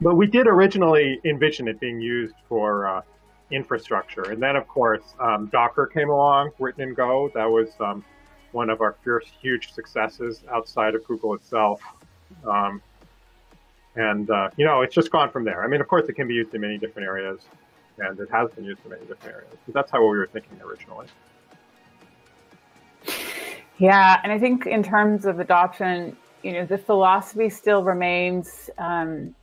but we did originally envision it being used for uh, infrastructure. And then, of course, um, Docker came along, written in Go. That was um, one of our first huge successes outside of Google itself. Um, and, uh, you know, it's just gone from there. I mean, of course, it can be used in many different areas, and it has been used in many different areas. But that's how we were thinking originally. Yeah, and I think in terms of adoption, you know, the philosophy still remains um,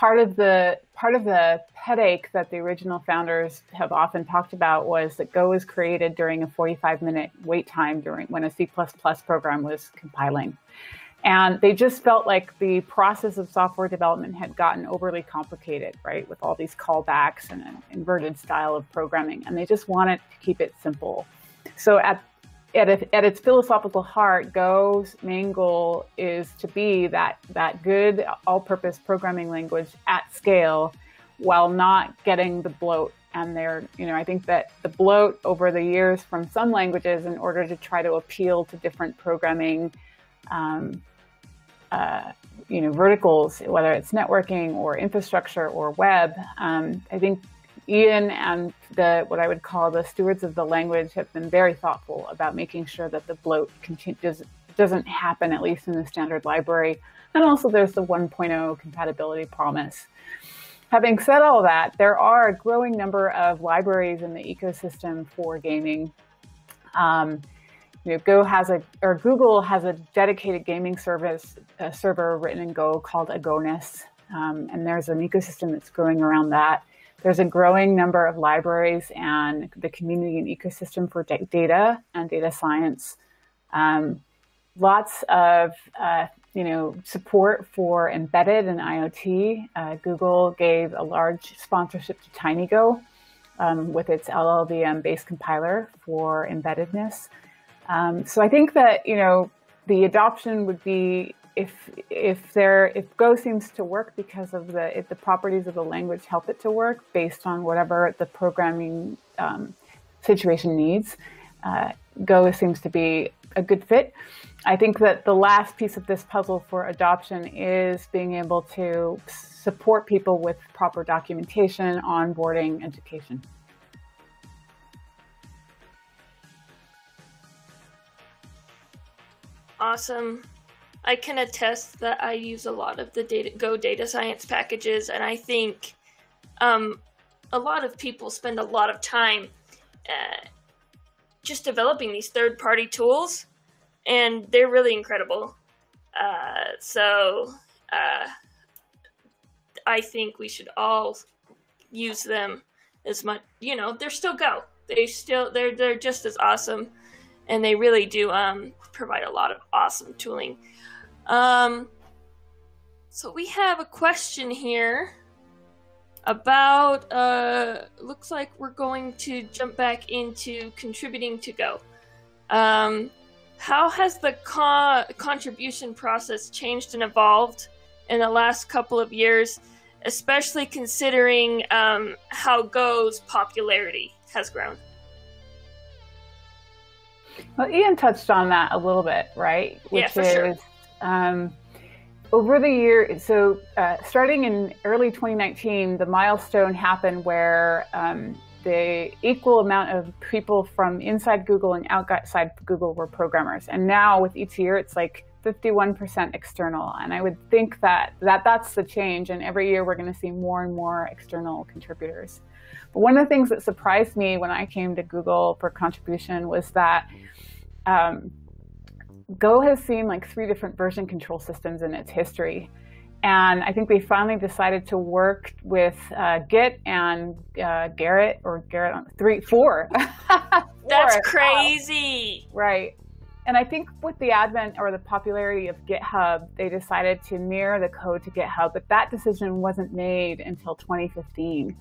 part of the part of the headache that the original founders have often talked about was that Go was created during a 45 minute wait time during when a C++ program was compiling. And they just felt like the process of software development had gotten overly complicated, right, with all these callbacks and an inverted style of programming. And they just wanted to keep it simple. So at at, at its philosophical heart, Go's main goal is to be that that good all-purpose programming language at scale, while not getting the bloat. And there, you know, I think that the bloat over the years from some languages, in order to try to appeal to different programming, um, uh, you know, verticals, whether it's networking or infrastructure or web, um, I think Ian and the what I would call the stewards of the language have been very thoughtful about making sure that the bloat does, doesn't happen, at least in the standard library. And also, there's the 1.0 compatibility promise. Having said all that, there are a growing number of libraries in the ecosystem for gaming. Um, you know, Go has a, or Google has a dedicated gaming service a server written in Go called Agones, um, and there's an ecosystem that's growing around that. There's a growing number of libraries and the community and ecosystem for data and data science. Um, lots of uh, you know support for embedded and IoT. Uh, Google gave a large sponsorship to TinyGo um, with its LLVM-based compiler for embeddedness. Um, so I think that you know the adoption would be if if there if Go seems to work because of the if the properties of the language help it to work based on whatever the programming um, situation needs, uh, Go seems to be a good fit. I think that the last piece of this puzzle for adoption is being able to support people with proper documentation, onboarding, education. Awesome. I can attest that I use a lot of the data, Go data science packages, and I think um, a lot of people spend a lot of time uh, just developing these third party tools, and they're really incredible. Uh, so uh, I think we should all use them as much. You know, they're still Go. They still they're they're just as awesome, and they really do um, provide a lot of awesome tooling. Um, so we have a question here about. Uh, looks like we're going to jump back into contributing to Go. Um, how has the co- contribution process changed and evolved in the last couple of years, especially considering um, how Go's popularity has grown? Well, Ian touched on that a little bit, right? Which yeah, for is, sure. Um, over the year, so uh, starting in early 2019, the milestone happened where um, the equal amount of people from inside Google and outside Google were programmers. And now with each year, it's like 51% external. And I would think that, that that's the change. And every year, we're going to see more and more external contributors. But one of the things that surprised me when I came to Google for contribution was that um, Go has seen like three different version control systems in its history. And I think they finally decided to work with uh, Git and uh, Gerrit or Garrett on three, four. four. That's crazy. Right. And I think with the advent or the popularity of GitHub, they decided to mirror the code to GitHub, but that decision wasn't made until 2015.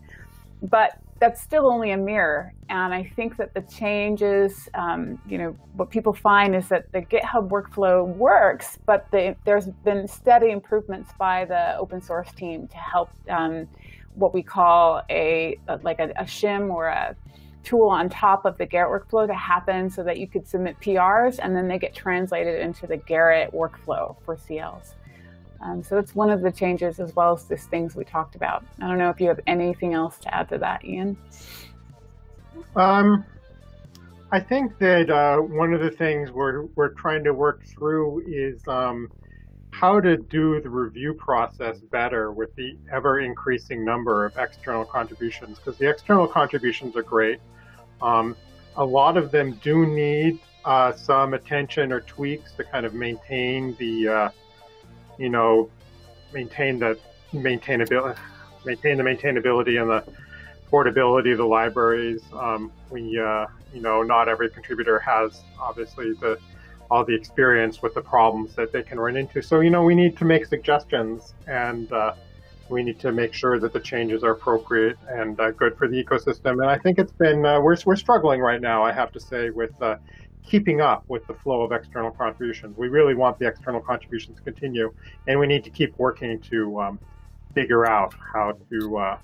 But that's still only a mirror. And I think that the changes, um, you know, what people find is that the GitHub workflow works, but the, there's been steady improvements by the open source team to help um, what we call a, like a, a shim or a tool on top of the Gerrit workflow to happen so that you could submit PRs and then they get translated into the Gerrit workflow for CLs. Um, so that's one of the changes, as well as these things we talked about. I don't know if you have anything else to add to that, Ian. Um, I think that uh, one of the things we're we're trying to work through is um, how to do the review process better with the ever increasing number of external contributions. Because the external contributions are great. Um, a lot of them do need uh, some attention or tweaks to kind of maintain the uh, you know, maintain the maintainability, maintain the maintainability and the portability of the libraries. Um, we, uh, you know, not every contributor has obviously the all the experience with the problems that they can run into. So, you know, we need to make suggestions and uh, we need to make sure that the changes are appropriate and uh, good for the ecosystem. And I think it's been, uh, we're, we're struggling right now, I have to say, with uh, keeping up with the flow of external contributions. We really want the external contributions to continue, and we need to keep working to um, figure out how to uh,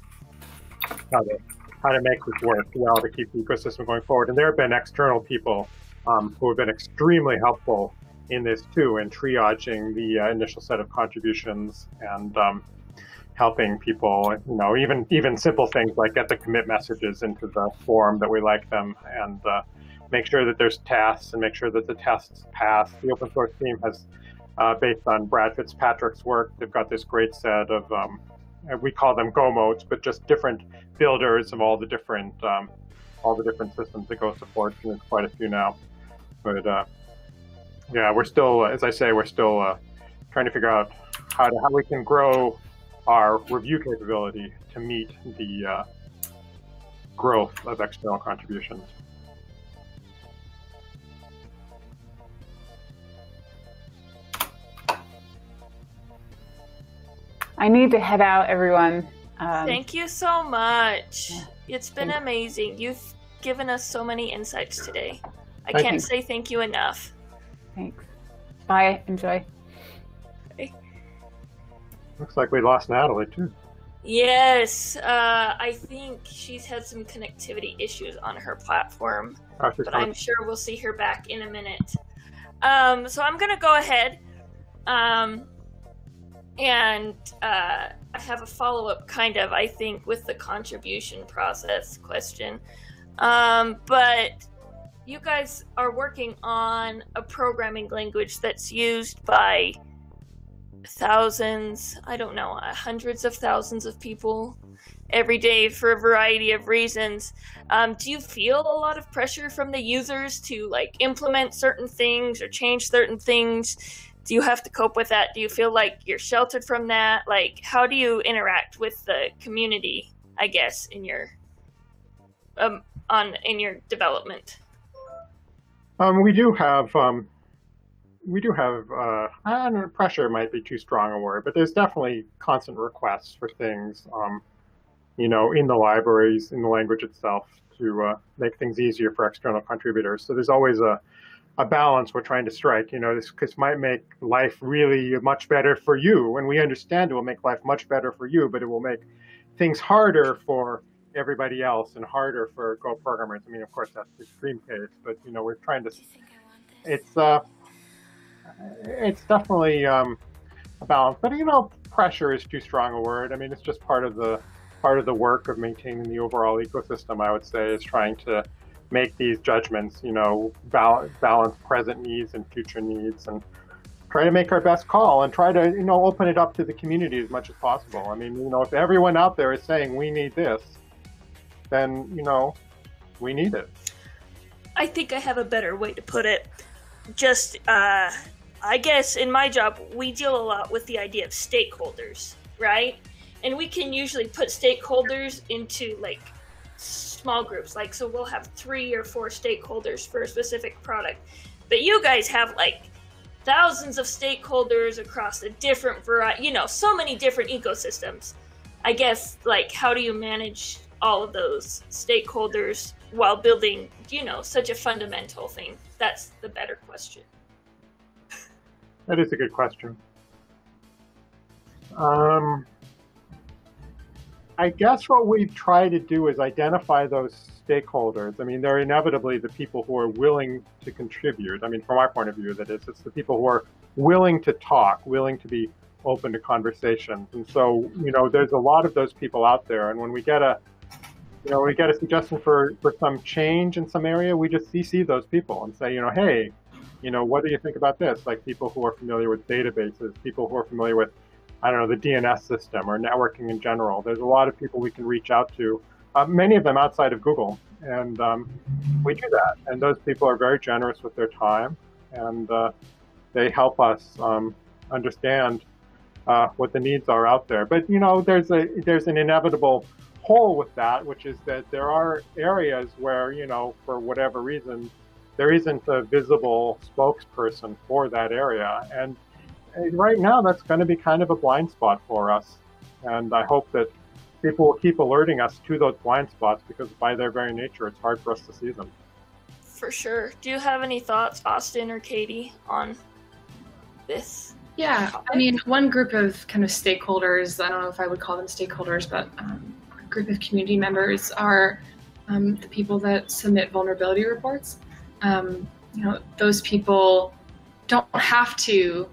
how to how to make this work well to keep the ecosystem going forward. And there have been external people um, who have been extremely helpful in this too, in triaging the uh, initial set of contributions and um, helping people, you know, even even simple things like get the commit messages into the form that we like them and uh, make sure that there's tests and make sure that the tests pass. The open source team has, uh, based on Brad Fitzpatrick's work, they've got this great set of, um, we call them gomotes, but just different builders of all the different um, all the different systems that Go supports, and there's quite a few now. But uh, yeah, we're still, as I say, we're still uh, trying to figure out how to how we can grow our review capability to meet the uh, growth of external contributions. I need to head out, everyone. Um, Thank you so much. It's been amazing. You've given us so many insights today. I thank can't you. say thank you enough. Thanks. Bye. Enjoy. Okay. Looks like we lost Natalie too. Yes, uh, I think she's had some connectivity issues on her platform, oh, but I'm sure we'll see her back in a minute. Um, so I'm gonna go ahead, um, and uh, I have a follow up, kind of, I think, with the contribution process question. Um, but you guys are working on a programming language that's used by thousands, I don't know, uh, hundreds of thousands of people every day for a variety of reasons. Um, do you feel a lot of pressure from the users to like implement certain things or change certain things? Do you have to cope with that? Do you feel like you're sheltered from that? Like, how do you interact with the community? I guess in your um, on in your development. Um, we do have um, we do have uh, I don't know, pressure might be too strong a word, but there's definitely constant requests for things, um, you know, in the libraries, in the language itself, to uh, make things easier for external contributors. So there's always a a balance we're trying to strike. You know, this, this might make life really much better for you, and we understand it will make life much better for you, but it will make things harder for everybody else and harder for Go programmers. I mean, of course, that's the extreme case, but you know, we're trying to. It's uh, it's definitely um, a balance, but you know, pressure is too strong a word. I mean, it's just part of the part of the work of maintaining the overall ecosystem. I would say is trying to make these judgments. You know, balance, balance present needs and future needs, and try to make our best call and try to you know open it up to the community as much as possible. I mean, you know, if everyone out there is saying we need this, then you know we need it. I think I have a better way to put it. Just, uh, I guess in my job, we deal a lot with the idea of stakeholders, right? And we can usually put stakeholders into like small groups. Like, so we'll have three or four stakeholders for a specific product. But you guys have like thousands of stakeholders across a different variety, you know, so many different ecosystems. I guess, like, how do you manage all of those stakeholders while building, you know, such a fundamental thing? That's the better question. That is a good question. Um, I guess what we try to do is identify those stakeholders. I mean, they're inevitably the people who are willing to contribute. I mean, from our point of view, that is, it's the people who are willing to talk, willing to be open to conversations. And so, you know, there's a lot of those people out there. And when we get a you know, we get a suggestion for, for some change in some area, we just CC those people and say, you know, hey, you know, what do you think about this? Like people who are familiar with databases, people who are familiar with, I don't know, the DNS system or networking in general. There's a lot of people we can reach out to, uh, many of them outside of Google. And um, we do that. And those people are very generous with their time and uh, they help us um, understand uh, what the needs are out there. But, you know, there's a, there's an inevitable hole with that, which is that there are areas where, you know, for whatever reason, there isn't a visible spokesperson for that area. And right now, that's going to be kind of a blind spot for us. And I hope that people will keep alerting us to those blind spots because by their very nature, it's hard for us to see them. For sure. Do you have any thoughts, Austin or Katie, on this? Yeah, I mean, one group of kind of stakeholders, I don't know if I would call them stakeholders, but um, a group of community members are um, the people that submit vulnerability reports. Um, you know, those people don't have to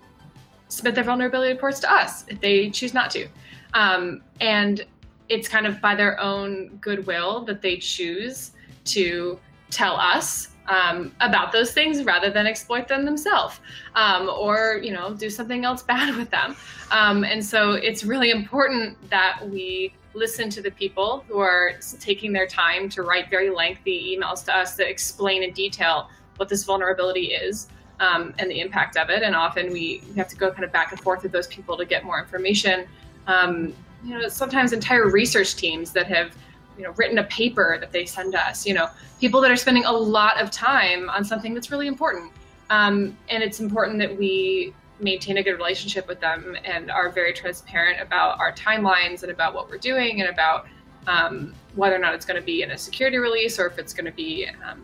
submit their vulnerability reports to us if they choose not to. Um, and it's kind of by their own goodwill that they choose to tell us um, about those things rather than exploit them themselves um, or you know do something else bad with them um, and so it's really important that we listen to the people who are taking their time to write very lengthy emails to us that explain in detail what this vulnerability is um, and the impact of it. And often we have to go kind of back and forth with those people to get more information. Um, you know sometimes entire research teams that have you know written a paper that they send us you know people that are spending a lot of time on something that's really important. Um, and it's important that we maintain a good relationship with them and are very transparent about our timelines and about what we're doing and about um, whether or not it's going to be in a security release or if it's going to be um,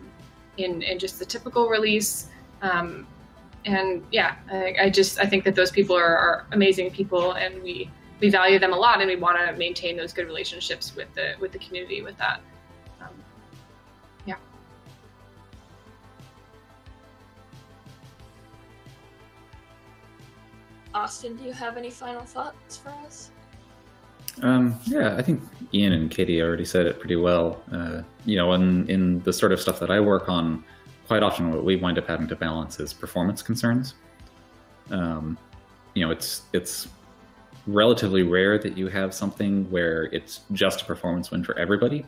in, in just the typical release um, and yeah I, I, just i think that those people are, are amazing people and we we value them a lot and we want to maintain those good relationships with the with the community with that. Um, yeah. Austin do you have any final thoughts for us? Um, yeah, I think Ian and Katie already said it pretty well. Uh, you know, in, in the sort of stuff that I work on, quite often what we wind up having to balance is performance concerns. Um, you know, it's it's relatively rare that you have something where it's just a performance win for everybody.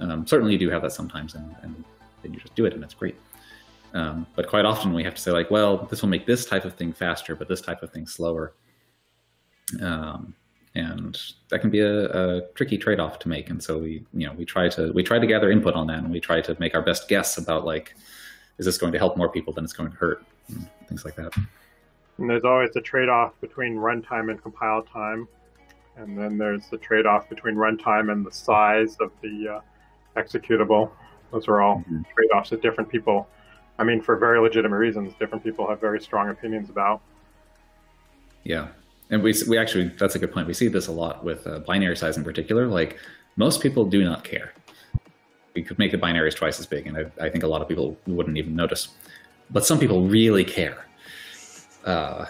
Um, certainly, you do have that sometimes, and, and then you just do it, and it's great. Um, but quite often, we have to say like, well, this will make this type of thing faster, but this type of thing slower. Um, and that can be a, a tricky trade-off to make. And so we, you know, we try to we try to gather input on that, and we try to make our best guess about like, is this going to help more people than it's going to hurt, things like that. And there's always a trade-off between runtime and compile time, and then there's the trade-off between runtime and the size of the uh, executable. Those are all mm-hmm. trade-offs that different people, I mean, for very legitimate reasons, different people have very strong opinions about. Yeah, and we we actually that's a good point. We see this a lot with uh, binary size in particular. Like most people do not care. We could make the binaries twice as big, and I, I think a lot of people wouldn't even notice. But some people really care uh,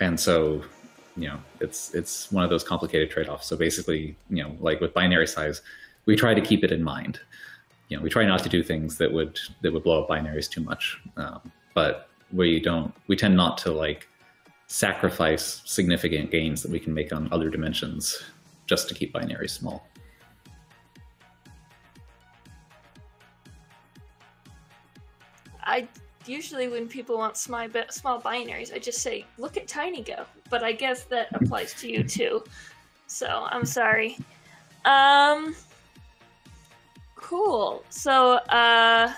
and so, you know, it's it's one of those complicated trade-offs. So basically, you know, like with binary size, we try to keep it in mind. You know, we try not to do things that would that would blow up binaries too much. Um, but we don't. We tend not to like sacrifice significant gains that we can make on other dimensions just to keep binaries small. I usually when people want small, small binaries, I just say, look at TinyGo. But I guess that applies to you too. So I'm sorry. Um, cool. So, uh,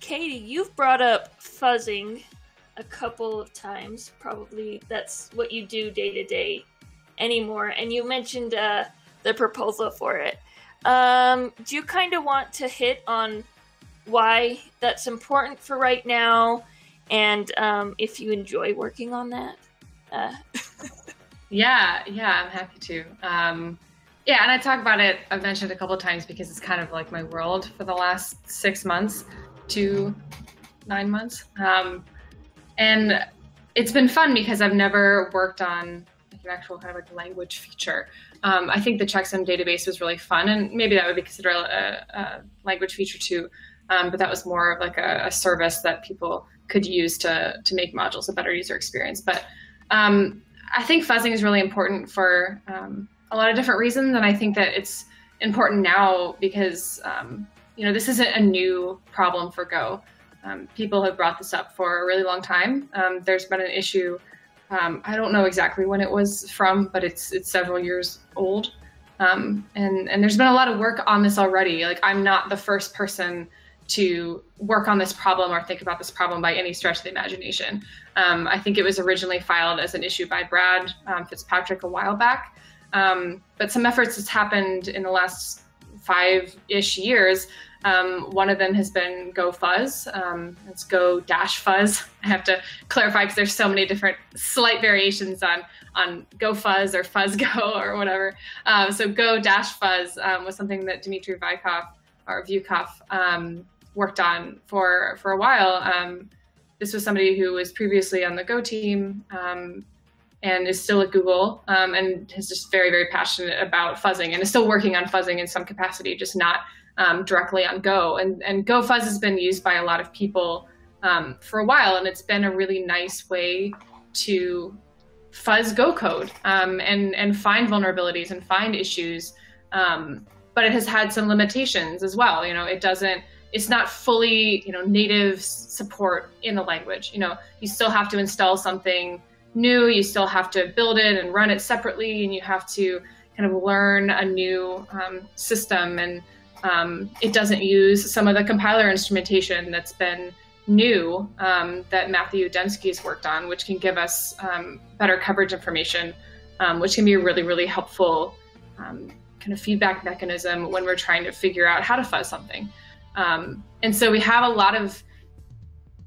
Katie, you've brought up fuzzing a couple of times. Probably that's what you do day to day anymore. And you mentioned uh, the proposal for it. Um, do you kind of want to hit on why that's important for right now, and um, if you enjoy working on that. Uh. yeah, yeah, I'm happy to. Um, yeah, and I talk about it. I've mentioned a couple times because it's kind of like my world for the last six months to nine months, um, and it's been fun because I've never worked on an actual kind of like language feature. Um, I think the checksum database was really fun, and maybe that would be considered a, a language feature too. Um, but that was more of like a, a, service that people could use to to make modules a better user experience. But um, I think fuzzing is really important for um, a lot of different reasons, and I think that it's important now because um, you know this isn't a new problem for Go. Um, people have brought this up for a really long time. Um, there's been an issue. I don't know exactly when it was from, but it's it's several years old. And and there's been a lot of work on this already. Like I'm not the first person to work on this problem or think about this problem by any stretch of the imagination. Um, I think it was originally filed as an issue by Brad um, Fitzpatrick a while back, um, but some efforts has happened in the last five-ish years. Um, one of them has been Go Fuzz. Um, it's Go Dash Fuzz. I have to clarify because there's so many different slight variations on on Go Fuzz or Fuzz Go or whatever. Um, so Go Dash Fuzz was something that Dmitry Vykov or Vyukov um, worked on for for a while. Um, this was somebody who was previously on the Go team um, and is still at Google um, and is just very very passionate about fuzzing and is still working on fuzzing in some capacity, just not um, directly on Go. And, and GoFuzz has been used by a lot of people um, for a while, and it's been a really nice way to fuzz Go code um, and, and find vulnerabilities and find issues. But it has had some limitations as well. You know, it doesn't, it's not fully, you know, native support in the language. You know, you still have to install something new, you still have to build it and run it separately, and you have to kind of learn a new um, system. And um, it doesn't use some of the compiler instrumentation that's been new um, that Matthew Dempsky has worked on, which can give us um, better coverage information, um, which can be a really, really helpful um, kind of feedback mechanism when we're trying to figure out how to fuzz something. Um, and so we have a lot of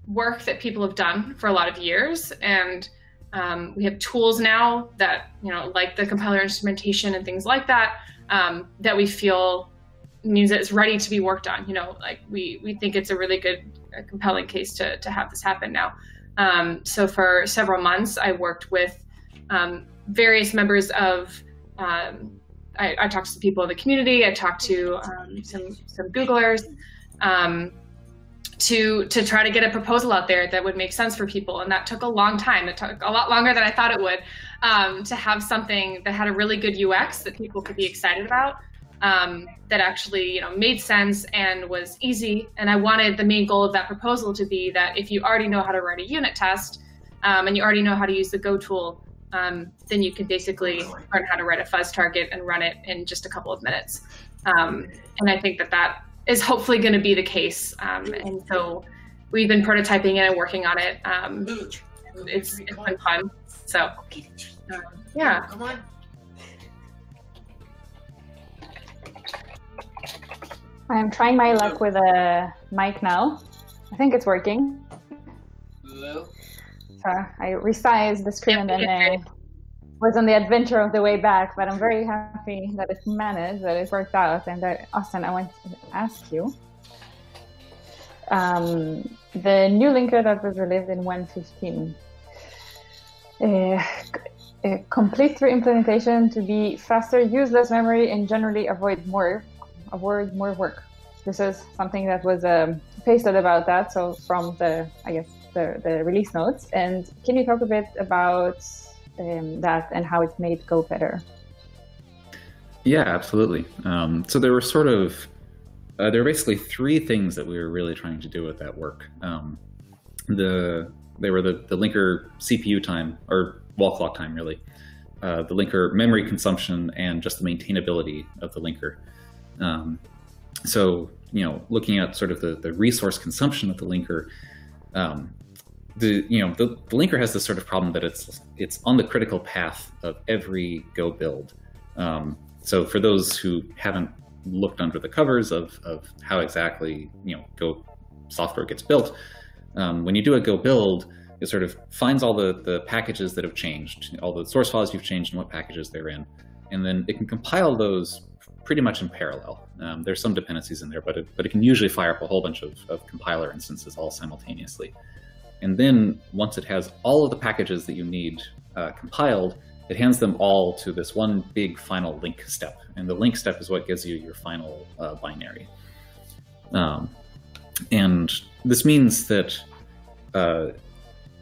work that people have done for a lot of years, and um, we have tools now that you know, like the compiler instrumentation and things like that, that we feel means that it's ready to be worked on. You know, like we we think it's a really good, a compelling case to to have this happen now. Um, so for several months, I worked with um, various members of. Um, I, I, talked to people in the community. I talked to um, some some Googlers um, to to try to get a proposal out there that would make sense for people, and that took a long time. It took a lot longer than I thought it would um, to have something that had a really good UX that people could be excited about um, that actually you know made sense and was easy. And I wanted the main goal of that proposal to be that if you already know how to write a unit test um, and you already know how to use the Go tool, um, then you can basically learn how to write a fuzz target and run it in just a couple of minutes. Um, and I think that that is hopefully going to be the case. Um, and so we've been prototyping it and working on it. Um, it's, it's been fun. So yeah. I'm trying my luck with a mic now. I think it's working. Hello? So I resized the screen and then I was on the adventure of the way back, but I'm very happy that it's managed, that it worked out. And that, Austin, I want to ask you. Um, the new linker that was released in 1.15, uh, uh, complete through implementation to be faster, use less memory, and generally avoid more avoid more work. This is something that was um, pasted about that. So from the, I guess, the, the release notes. And can you talk a bit about um, that and how it made Go better? Yeah, absolutely. Um, so there were sort of, uh, there were basically three things that we were really trying to do with that work. Um, the they were the, the linker CPU time or wall clock time, really, uh, the linker memory consumption, and just the maintainability of the linker. Um, so, you know, looking at sort of the, the resource consumption of the linker, um, the you know the, the, linker has this sort of problem that it's it's on the critical path of every Go build. Um, so for those who haven't looked under the covers of, of how exactly you know Go software gets built, um, when you do a Go build, it sort of finds all the the packages that have changed, all the source files you've changed, and what packages they're in, and then it can compile those pretty much in parallel. Um, there's some dependencies in there, but it, but it can usually fire up a whole bunch of, of compiler instances all simultaneously. And then once it has all of the packages that you need uh, compiled, it hands them all to this one big final link step. And the link step is what gives you your final uh, binary. Um, and this means that, uh,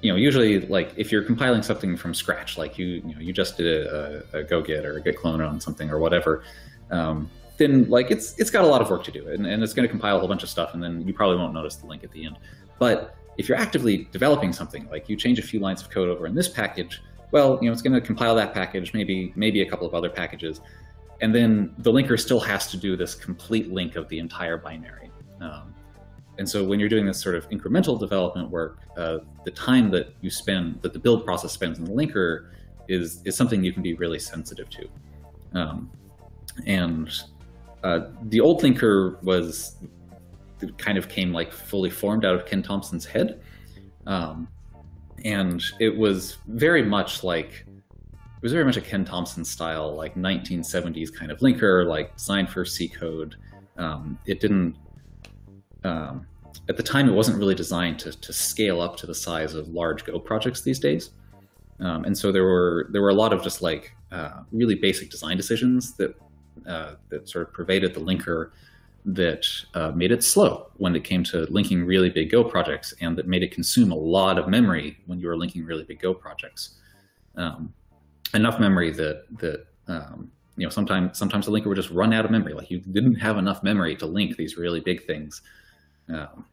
you know, usually like if you're compiling something from scratch, like you, you know, you just did a, a, a go get or a git clone on something or whatever, um, then like it's it's got a lot of work to do, and, and it's going to compile a whole bunch of stuff, and then you probably won't notice the link at the end. But if you're actively developing something, like you change a few lines of code over in this package, well, you know, it's going to compile that package, maybe maybe a couple of other packages, and then the linker still has to do this complete link of the entire binary. Um, and so when you're doing this sort of incremental development work, uh, the time that you spend, that the build process spends in the linker, is is something you can be really sensitive to. Um, and uh, the old linker was kind of came like fully formed out of Ken Thompson's head, um, and it was very much like it was very much a Ken Thompson style, like 1970s kind of linker, like designed for C code. Um, it didn't. Um, at the time, it wasn't really designed to, to scale up to the size of large Go projects these days. Um, and so there were there were a lot of just like uh, really basic design decisions that uh, that sort of pervaded the linker that uh, made it slow when it came to linking really big Go projects, and that made it consume a lot of memory when you were linking really big Go projects. Um, enough memory that that um, you know sometimes sometimes the linker would just run out of memory. Like you didn't have enough memory to link these really big things, um,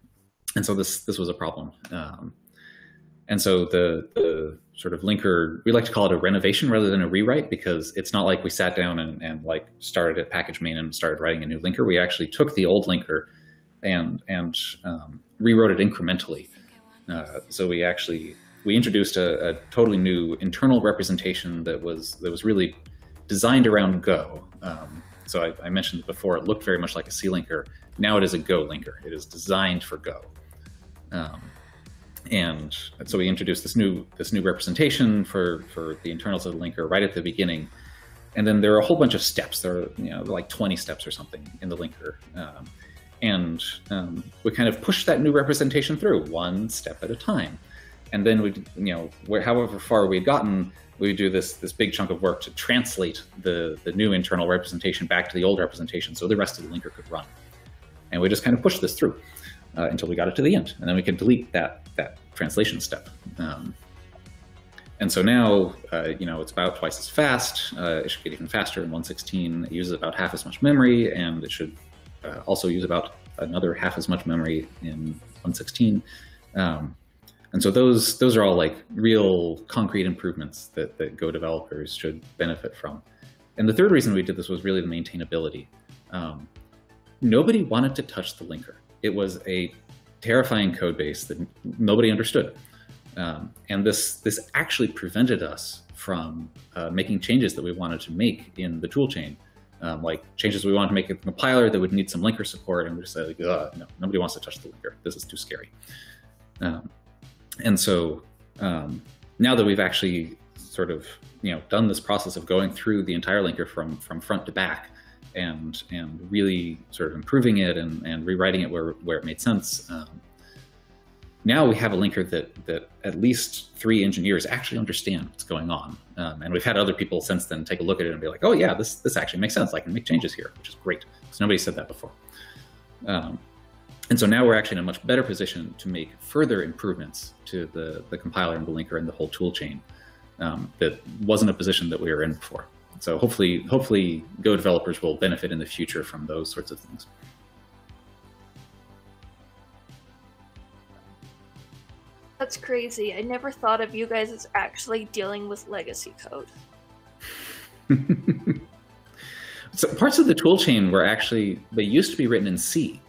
and so this this was a problem. And so the, the sort of linker, we like to call it a renovation rather than a rewrite because it's not like we sat down and, and like started at package main and started writing a new linker. We actually took the old linker and and um, rewrote it incrementally. Uh, so we actually we introduced a, a, totally new internal representation that was that was really designed around Go. Um, so I, I, mentioned before, it looked very much like a C linker. Now it is a Go linker. It is designed for Go. Um, and so we introduced this new this new representation for for the internals of the linker right at the beginning. And then there are a whole bunch of steps. There are you know like 20 steps or something in the linker. Um, and um, we kind of push that new representation through one step at a time. And then we you know where, however far we'd gotten we do this this big chunk of work to translate the the new internal representation back to the old representation so the rest of the linker could run. And we just kind of push this through uh, until we got it to the end and then we could delete that that translation step. Um, and so now, uh, you know, it's about twice as fast. Uh, it should get even faster in 116. It uses about half as much memory, and it should uh, also use about another half as much memory in 116. Um, and so those those are all like real concrete improvements that, that Go developers should benefit from. And the third reason we did this was really the maintainability. Um, nobody wanted to touch the linker. It was a terrifying code base that nobody understood. Um, and this this actually prevented us from uh, making changes that we wanted to make in the toolchain, um, like changes we wanted to make in the compiler that would need some linker support, and we just like, no, nobody wants to touch the linker. This is too scary. Um, and so um, now that we've actually sort of you know done this process of going through the entire linker from from front to back, and and really sort of improving it and, and rewriting it where, where it made sense. Um, now we have a linker that that at least three engineers actually understand what's going on, um, and we've had other people since then take a look at it and be like, "Oh yeah, this this actually makes sense. I can make changes here," which is great because nobody said that before. Um, and so now we're actually in a much better position to make further improvements to the the compiler and the linker and the whole tool chain um, that wasn't a position that we were in before. So hopefully, hopefully, Go developers will benefit in the future from those sorts of things. That's crazy. I never thought of you guys as actually dealing with legacy code. so parts of the toolchain were actually they used to be written in C.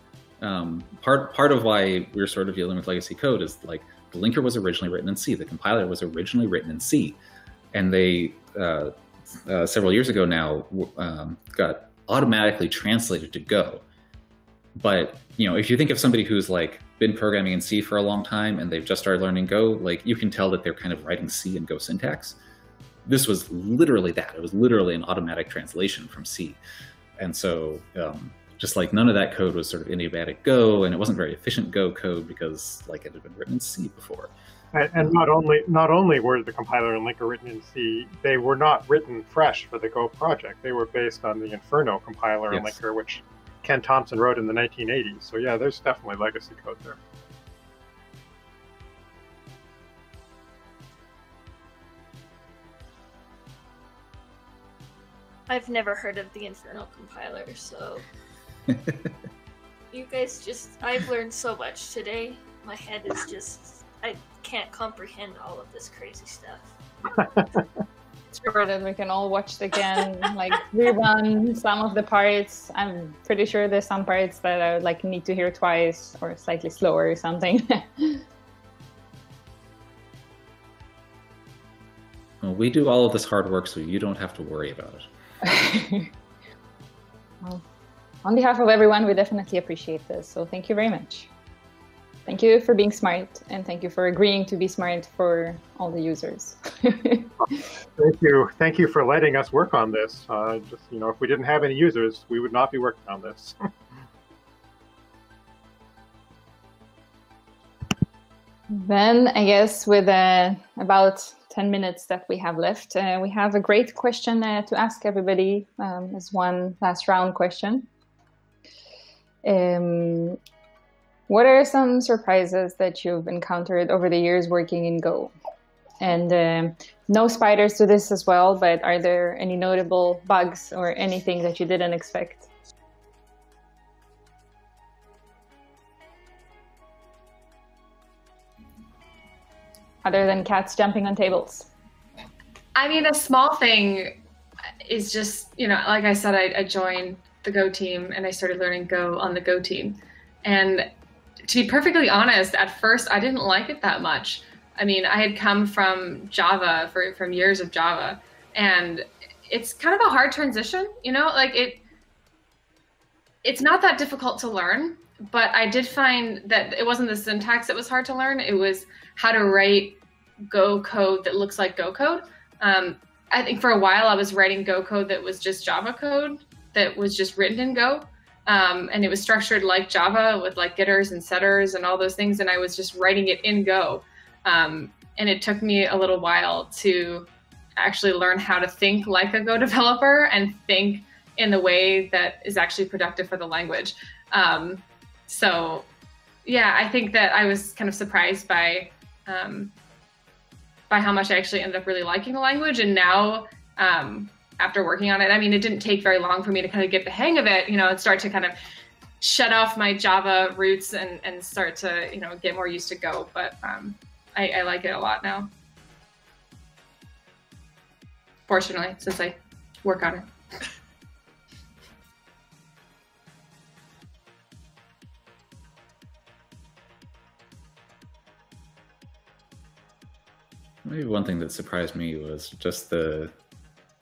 Um, part part of why we're sort of dealing with legacy code is like the linker was originally written in C, the compiler was originally written in C, and they uh, uh, several years ago now um, got automatically translated to Go. But you know, if you think of somebody who's like been programming in C for a long time and they've just started learning Go, like you can tell that they're kind of writing C and Go syntax. This was literally that. It was literally an automatic translation from C, and so um, just like none of that code was sort of adiabatic Go, and it wasn't very efficient Go code because like it had been written in C before. And, and, not only not only were the compiler and linker written in C, they were not written fresh for the Go project. They were based on the Inferno compiler yes. and linker, which Ken Thompson wrote in the 1980s. So yeah, there's definitely legacy code there. I've never heard of the Inferno compiler, so you guys just I've learned so much today. My head is just I can't comprehend all of this crazy stuff. sure that we can all watch it again, like rerun some of the parts. I'm pretty sure there's some parts that I would like need to hear twice or slightly slower or something. well, we do all of this hard work, so you don't have to worry about it. well, on behalf of everyone, we definitely appreciate this. So thank you very much. Thank you for being smart, and thank you for agreeing to be smart for all the users. thank you, thank you for letting us work on this. Uh, just you know, if we didn't have any users, we would not be working on this. then I guess with uh, about 10 minutes that we have left, uh, we have a great question uh, to ask everybody um, as one last round question. Um, what are some surprises that you've encountered over the years working in Go? And um, no spiders to this as well, but are there any notable bugs or anything that you didn't expect? Other than cats jumping on tables. I mean, a small thing is just, you know, like I said, I, I joined the Go team and I started learning Go on the Go team. And to be perfectly honest, at first I didn't like it that much. I mean, I had come from Java for from years of Java, and it's kind of a hard transition. You know, like it. It's not that difficult to learn, but I did find that it wasn't the syntax that was hard to learn. It was how to write Go code that looks like Go code. Um, I think for a while I was writing Go code that was just Java code that was just written in Go. Um, and it was structured like Java with like getters and setters and all those things. And I was just writing it in Go. Um, and it took me a little while to actually learn how to think like a Go developer and think in the way that is actually productive for the language. Um, so, yeah, I think that I was kind of surprised by um, by how much I actually ended up really liking the language. And now, um, after working on it, I mean, it didn't take very long for me to kind of get the hang of it, you know, and start to kind of shut off my Java roots and, and start to, you know, get more used to Go. But um, I, I like it a lot now. Fortunately, since I work on it. Maybe one thing that surprised me was just the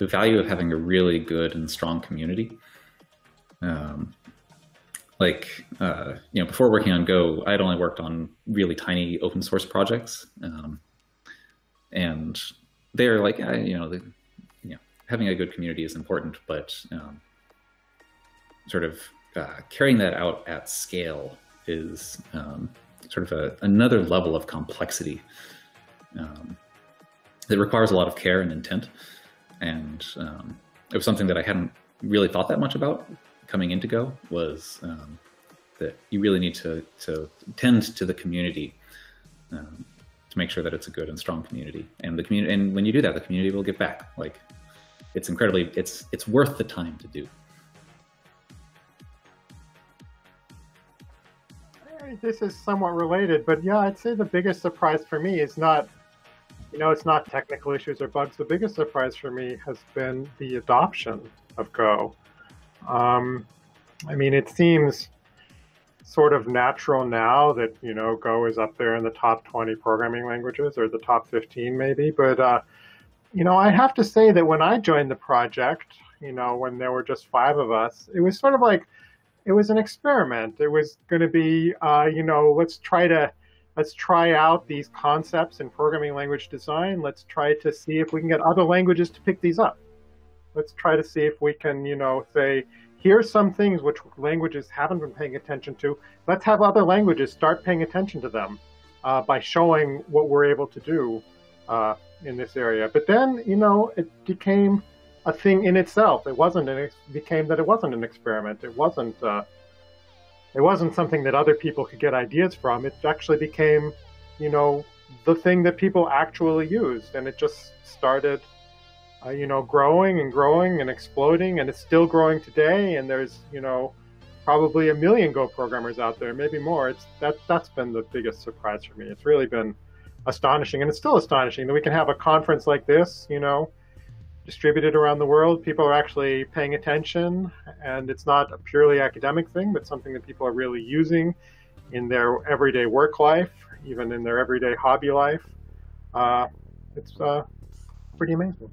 the value of having a really good and strong community. Um, like uh, you know, before working on Go, I had only worked on really tiny open source projects, um, and they're like, you know, the, you know, having a good community is important, but um, sort of uh, carrying that out at scale is um, sort of a, another level of complexity. Um, it requires a lot of care and intent, and um, it was something that I hadn't really thought that much about coming into Go was um, that you really need to to tend to the community um, to make sure that it's a good and strong community, and the community and when you do that, the community will get back. Like it's incredibly it's it's worth the time to do. This is somewhat related, but yeah, I'd say the biggest surprise for me is not you know, it's not technical issues or bugs. The biggest surprise for me has been the adoption of Go. Um, I mean, it seems sort of natural now that, you know, Go is up there in the top 20 programming languages or the top 15 maybe. But, uh, you know, I have to say that when I joined the project, you know, when there were just five of us, it was sort of like, it was an experiment. It was going to be, uh, you know, let's try to let's try out these concepts in programming language design. Let's try to see if we can get other languages to pick these up. Let's try to see if we can, you know, say, here's some things which languages haven't been paying attention to. Let's have other languages start paying attention to them uh, by showing what we're able to do uh, in this area. But then, you know, it became a thing in itself. It wasn't an, it became that it wasn't an experiment. It wasn't uh, it wasn't something that other people could get ideas from. It actually became, you know, the thing that people actually used, and it just started, uh, you know, growing and growing and exploding, and it's still growing today. And there's, you know, probably a million Go programmers out there, maybe more. It's that that's been the biggest surprise for me. It's really been astonishing, and it's still astonishing that we can have a conference like this, you know, distributed around the world. People are actually paying attention, and it's not a purely academic thing, but something that people are really using in their everyday work life, even in their everyday hobby life. Uh, it's uh, pretty amazing.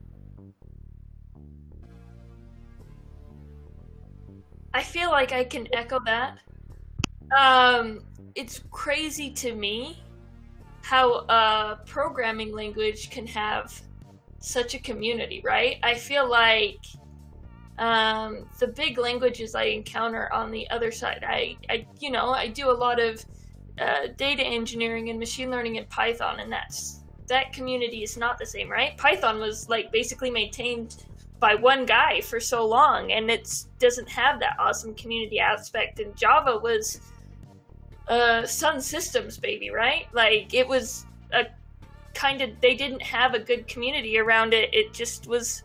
I feel like I can echo that. Um, it's crazy to me how a programming language can have such a community, right? I feel like um, the big languages I encounter on the other side, I, I you know, I do a lot of uh, data engineering and machine learning in Python, and that's that community is not the same, right? Python was like basically maintained by one guy for so long and it doesn't have that awesome community aspect and java was uh sun systems baby right like it was a kind of they didn't have a good community around it it just was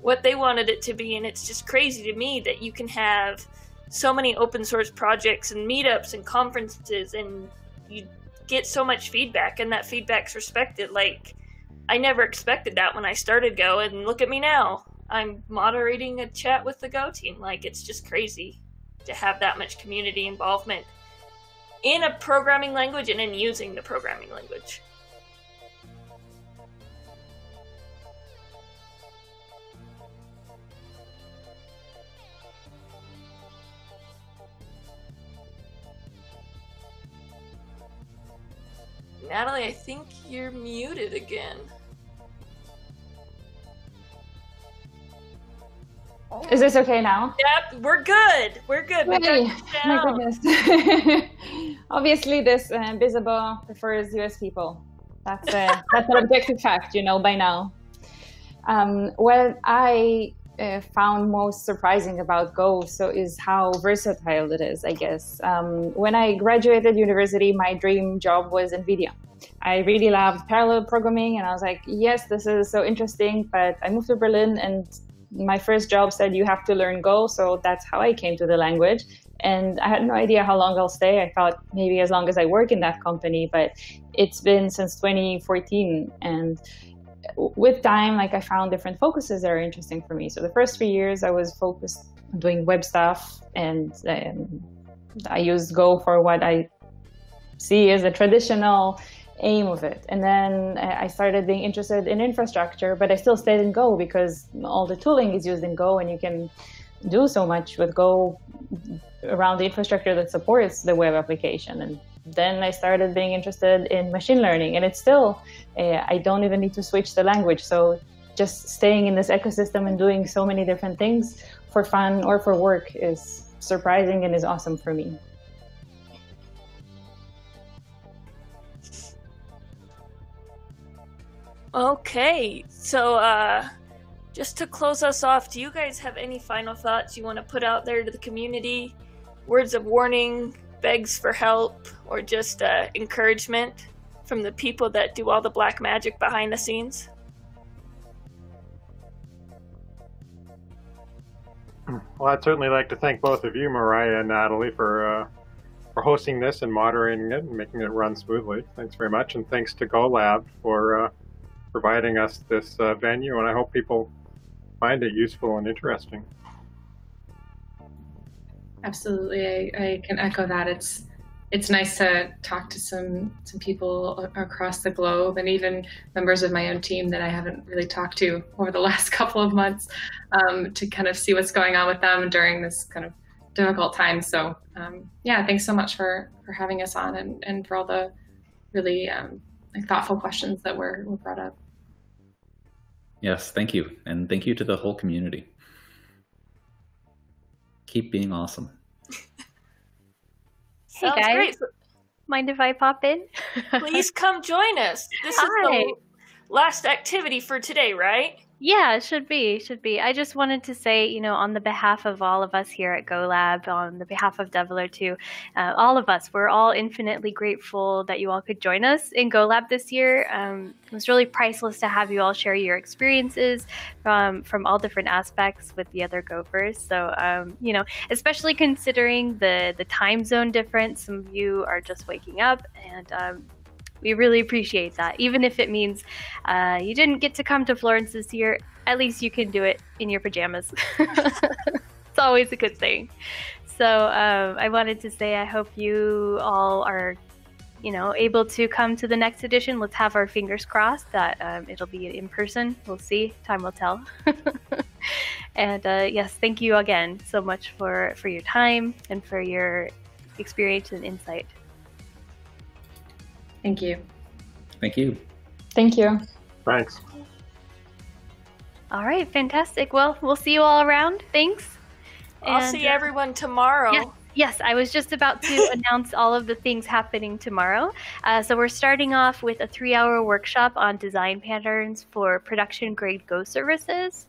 what they wanted it to be and it's just crazy to me that you can have so many open source projects and meetups and conferences and you get so much feedback and that feedback's respected like i never expected that when i started go and look at me now I'm moderating a chat with the Go team. Like, it's just crazy to have that much community involvement in a programming language and in using the programming language. Natalie, I think you're muted again. Is this okay now? Yep, we're good. We're good. Hey, my goodness. Obviously, this uh, Visible prefers US people. That's a, that's an objective fact, you know, by now. Um, what I uh, found most surprising about Go so is how versatile it is, I guess. Um, when I graduated university, my dream job was NVIDIA. I really loved parallel programming, and I was like, yes, this is so interesting. But I moved to Berlin, and my first job said you have to learn Go, so that's how I came to the language. And I had no idea how long I'll stay. I thought maybe as long as I work in that company, but it's been since 2014. And with time, like I found different focuses that are interesting for me. So the first three years, I was focused on doing web stuff, and um, I used Go for what I see as a traditional aim of it. And then I started being interested in infrastructure, but I still stayed in Go because all the tooling is used in Go and you can do so much with Go around the infrastructure that supports the web application. And then I started being interested in machine learning, and it's still, uh, I don't even need to switch the language. So just staying in this ecosystem and doing so many different things for fun or for work is surprising and is awesome for me. Okay, so uh, just to close us off, do you guys have any final thoughts you want to put out there to the community? Words of warning, begs for help, or just uh, encouragement from the people that do all the black magic behind the scenes? Well, I'd certainly like to thank both of you, Miriah and Natalie, for uh, for hosting this and moderating it and making it run smoothly. Thanks very much, and thanks to GoLab for uh, providing us this uh, venue, and I hope people find it useful and interesting. Absolutely, I, I can echo that. It's it's nice to talk to some some people across the globe, and even members of my own team that I haven't really talked to over the last couple of months, um, to kind of see what's going on with them during this kind of difficult time. So, um, yeah, thanks so much for for having us on, and and for all the really um, like thoughtful questions that were, were brought up. Yes, thank you. And thank you to the whole community. Keep being awesome. Hey guys, great. mind if I pop in? Please come join us. This is Hi. the last activity for today, right? Yeah, it should be, should be. I just wanted to say, you know, on the behalf of all of us here at GoLab, on the behalf of Develer 2, uh, all of us, we're all infinitely grateful that you all could join us in GoLab this year. Um, it was really priceless to have you all share your experiences from from all different aspects with the other Gophers. So, um, you know, especially considering the the time zone difference, some of you are just waking up, and um, we really appreciate that. Even if it means uh, you didn't get to come to Florence this year, at least you can do it in your pajamas. it's always a good thing. So um, I wanted to say I hope you all are, you know, able to come to the next edition. Let's have our fingers crossed that um, it'll be in person. We'll see. Time will tell. and uh, yes, thank you again so much for for your time and for your experience and insight. Thank you. Thank you. Thank you. Thanks. All right, fantastic. Well, we'll see you all around. Thanks. I'll And, see uh, everyone tomorrow. Yes, Yes, I was just about to announce all of the things happening tomorrow. Uh, so we're starting off with a three-hour workshop on design patterns for production-grade Go services.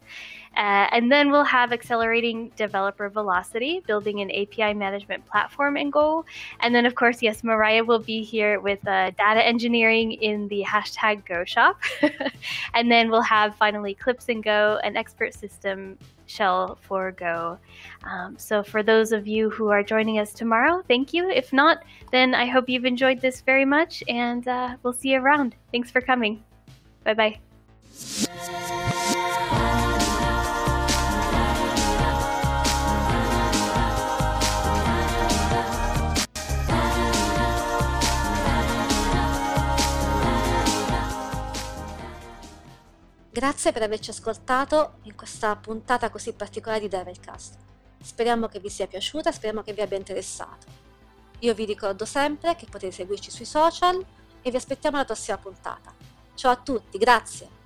Uh, and then we'll have accelerating developer velocity, building an API management platform in Go. And then, of course, yes, Miriah will be here with uh, data engineering in the hashtag Go shop. and then we'll have finally Clips and Go, an expert system shell for Go. Um, so, for those of you who are joining us tomorrow, thank you. If not, then I hope you've enjoyed this very much, and uh, we'll see you around. Thanks for coming. Bye bye. Grazie per averci ascoltato in questa puntata così particolare di Devilcast. Speriamo che vi sia piaciuta, speriamo che vi abbia interessato. Io vi ricordo sempre che potete seguirci sui social e vi aspettiamo alla prossima puntata. Ciao a tutti, grazie!